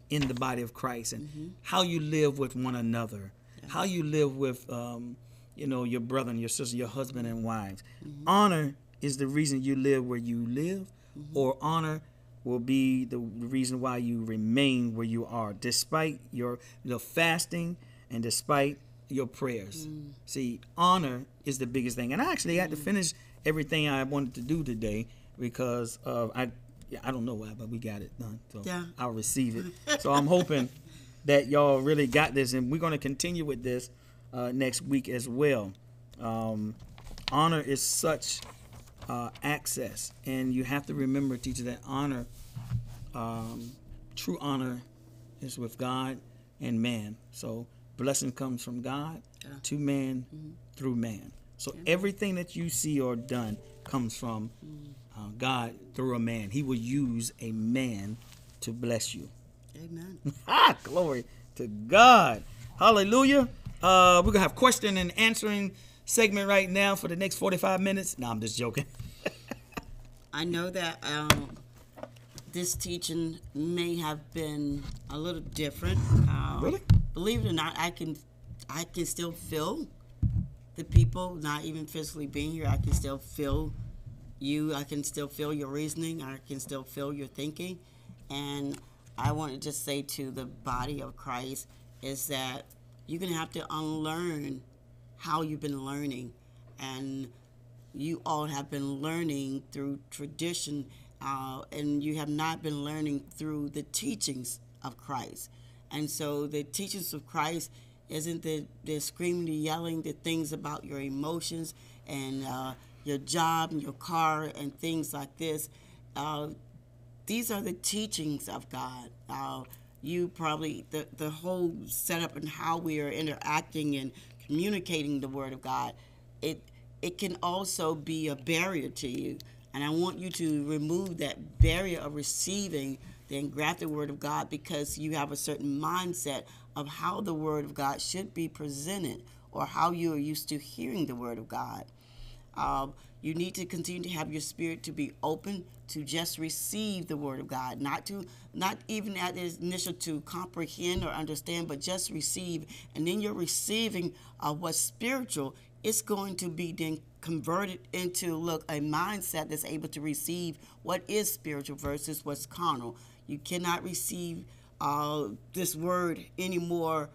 in the body of Christ and mm-hmm. how you live with one another, how you live with, um, you know, your brother and your sister, your husband and wives. Mm-hmm. Honor is the reason you live where you live, mm-hmm. or honor will be the reason why you remain where you are, despite your the fasting and despite your prayers. See, honor is the biggest thing. And I actually had to finish everything I wanted to do today because of I yeah, I don't know why, but we got it done. So Yeah. I'll receive it. so I'm hoping that y'all really got this, and we're going to continue with this uh, next week as well. Um, honor is such uh, access, and you have to remember, teacher, that honor, um, true honor, is with God and man. So blessing comes from God Yeah. to man through man. So everything that you see or done comes from uh, God through a man. He will use a man to bless you. Amen. Ah, glory to God. Hallelujah. Uh, we're gonna have question and answering segment right now for the next 45 minutes. No, I'm just joking. I know that um, this teaching may have been a little different. Uh, Really? Believe it or not, I can, I can still feel the people, not even physically being here. I can still feel you. I can still feel your reasoning. I can still feel your thinking. And I want to just say to the body of Christ is that you're going to have to unlearn how you've been learning. And you all have been learning through tradition, uh, and you have not been learning through the teachings of Christ. And so the teachings of Christ isn't the, the screaming, the yelling, the things about your emotions and uh, your job and your car and things like this. Uh, these are the teachings of God. Uh, you probably the the whole setup and how we are interacting and communicating the Word of God. It it can also be a barrier to you, and I want you to remove that barrier of receiving the engrafted Word of God because you have a certain mindset of how the Word of God should be presented or how you are used to hearing the Word of God. Um, you need to continue to have your spirit to be open to just receive the word of God, not to not even at the initial to comprehend or understand, but just receive. And then you're receiving uh, what's spiritual. It's going to be then converted into look a mindset that's able to receive what is spiritual versus what's carnal. You cannot receive uh, this word anymore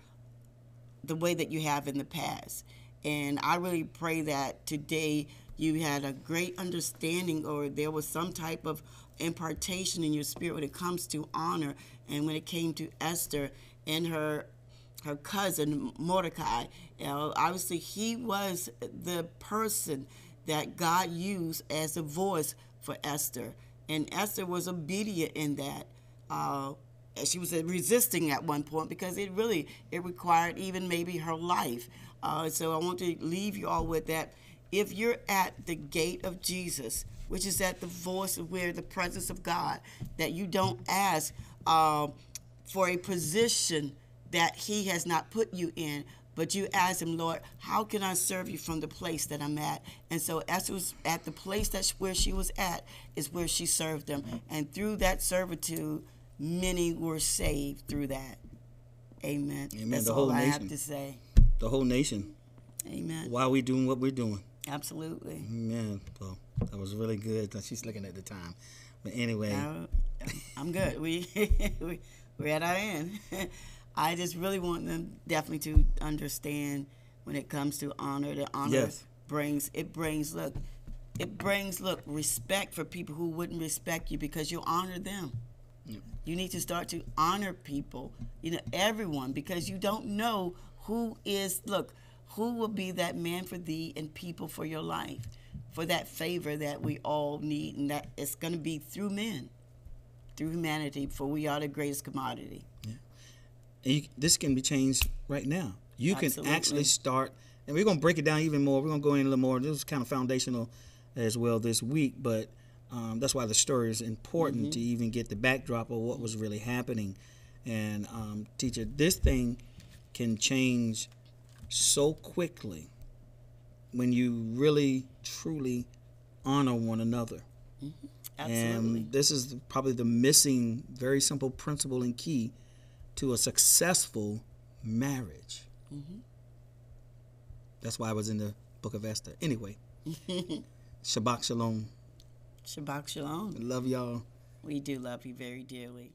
the way that you have in the past. And I really pray that today you had a great understanding or there was some type of impartation in your spirit when it comes to honor and when it came to Esther and her her cousin Mordecai. You know, obviously he was the person that God used as a voice for Esther. And Esther was obedient in that. Uh, she was resisting at one point because it really it required even maybe her life. Uh, so I want to leave you all with that. If you're at the gate of Jesus, which is at the voice of where the presence of God, that you don't ask uh, for a position that He has not put you in, but you ask Him, Lord, how can I serve you from the place that I'm at? And so Esther was at the place that's where she was at is where she served them, and through that servitude, many were saved through that. Amen. Amen. That's The all whole I have to say. The whole nation. Amen. Why we doing what we're doing? Absolutely. Amen. well, that was really good. She's looking at the time. But anyway, Uh, I'm good. We, we we're at our end. I just really want them definitely to understand when it comes to honor. The honor Yes. brings it brings look, it brings look respect for people who wouldn't respect you because you honor them. You need to start to honor people, you know, everyone, because you don't know who is, look, who will be that man for thee and people for your life, for that favor that we all need, and that it's going to be through men, through humanity, for we are the greatest commodity. and you, this can be changed right now. You can actually start, and we're going to break it down even more. We're going to go in a little more. This is kind of foundational as well this week, but um, that's why the story is important to even get the backdrop of what was really happening. And um, teacher, this thing can change so quickly when you really truly honor one another. Mm-hmm. Absolutely. And this is probably the missing, very simple principle and key to a successful marriage. Mm-hmm. That's why I was in the book of Esther. Anyway, Shabbat Shalom. Shabbat Shalom. Love y'all. We do love you very dearly.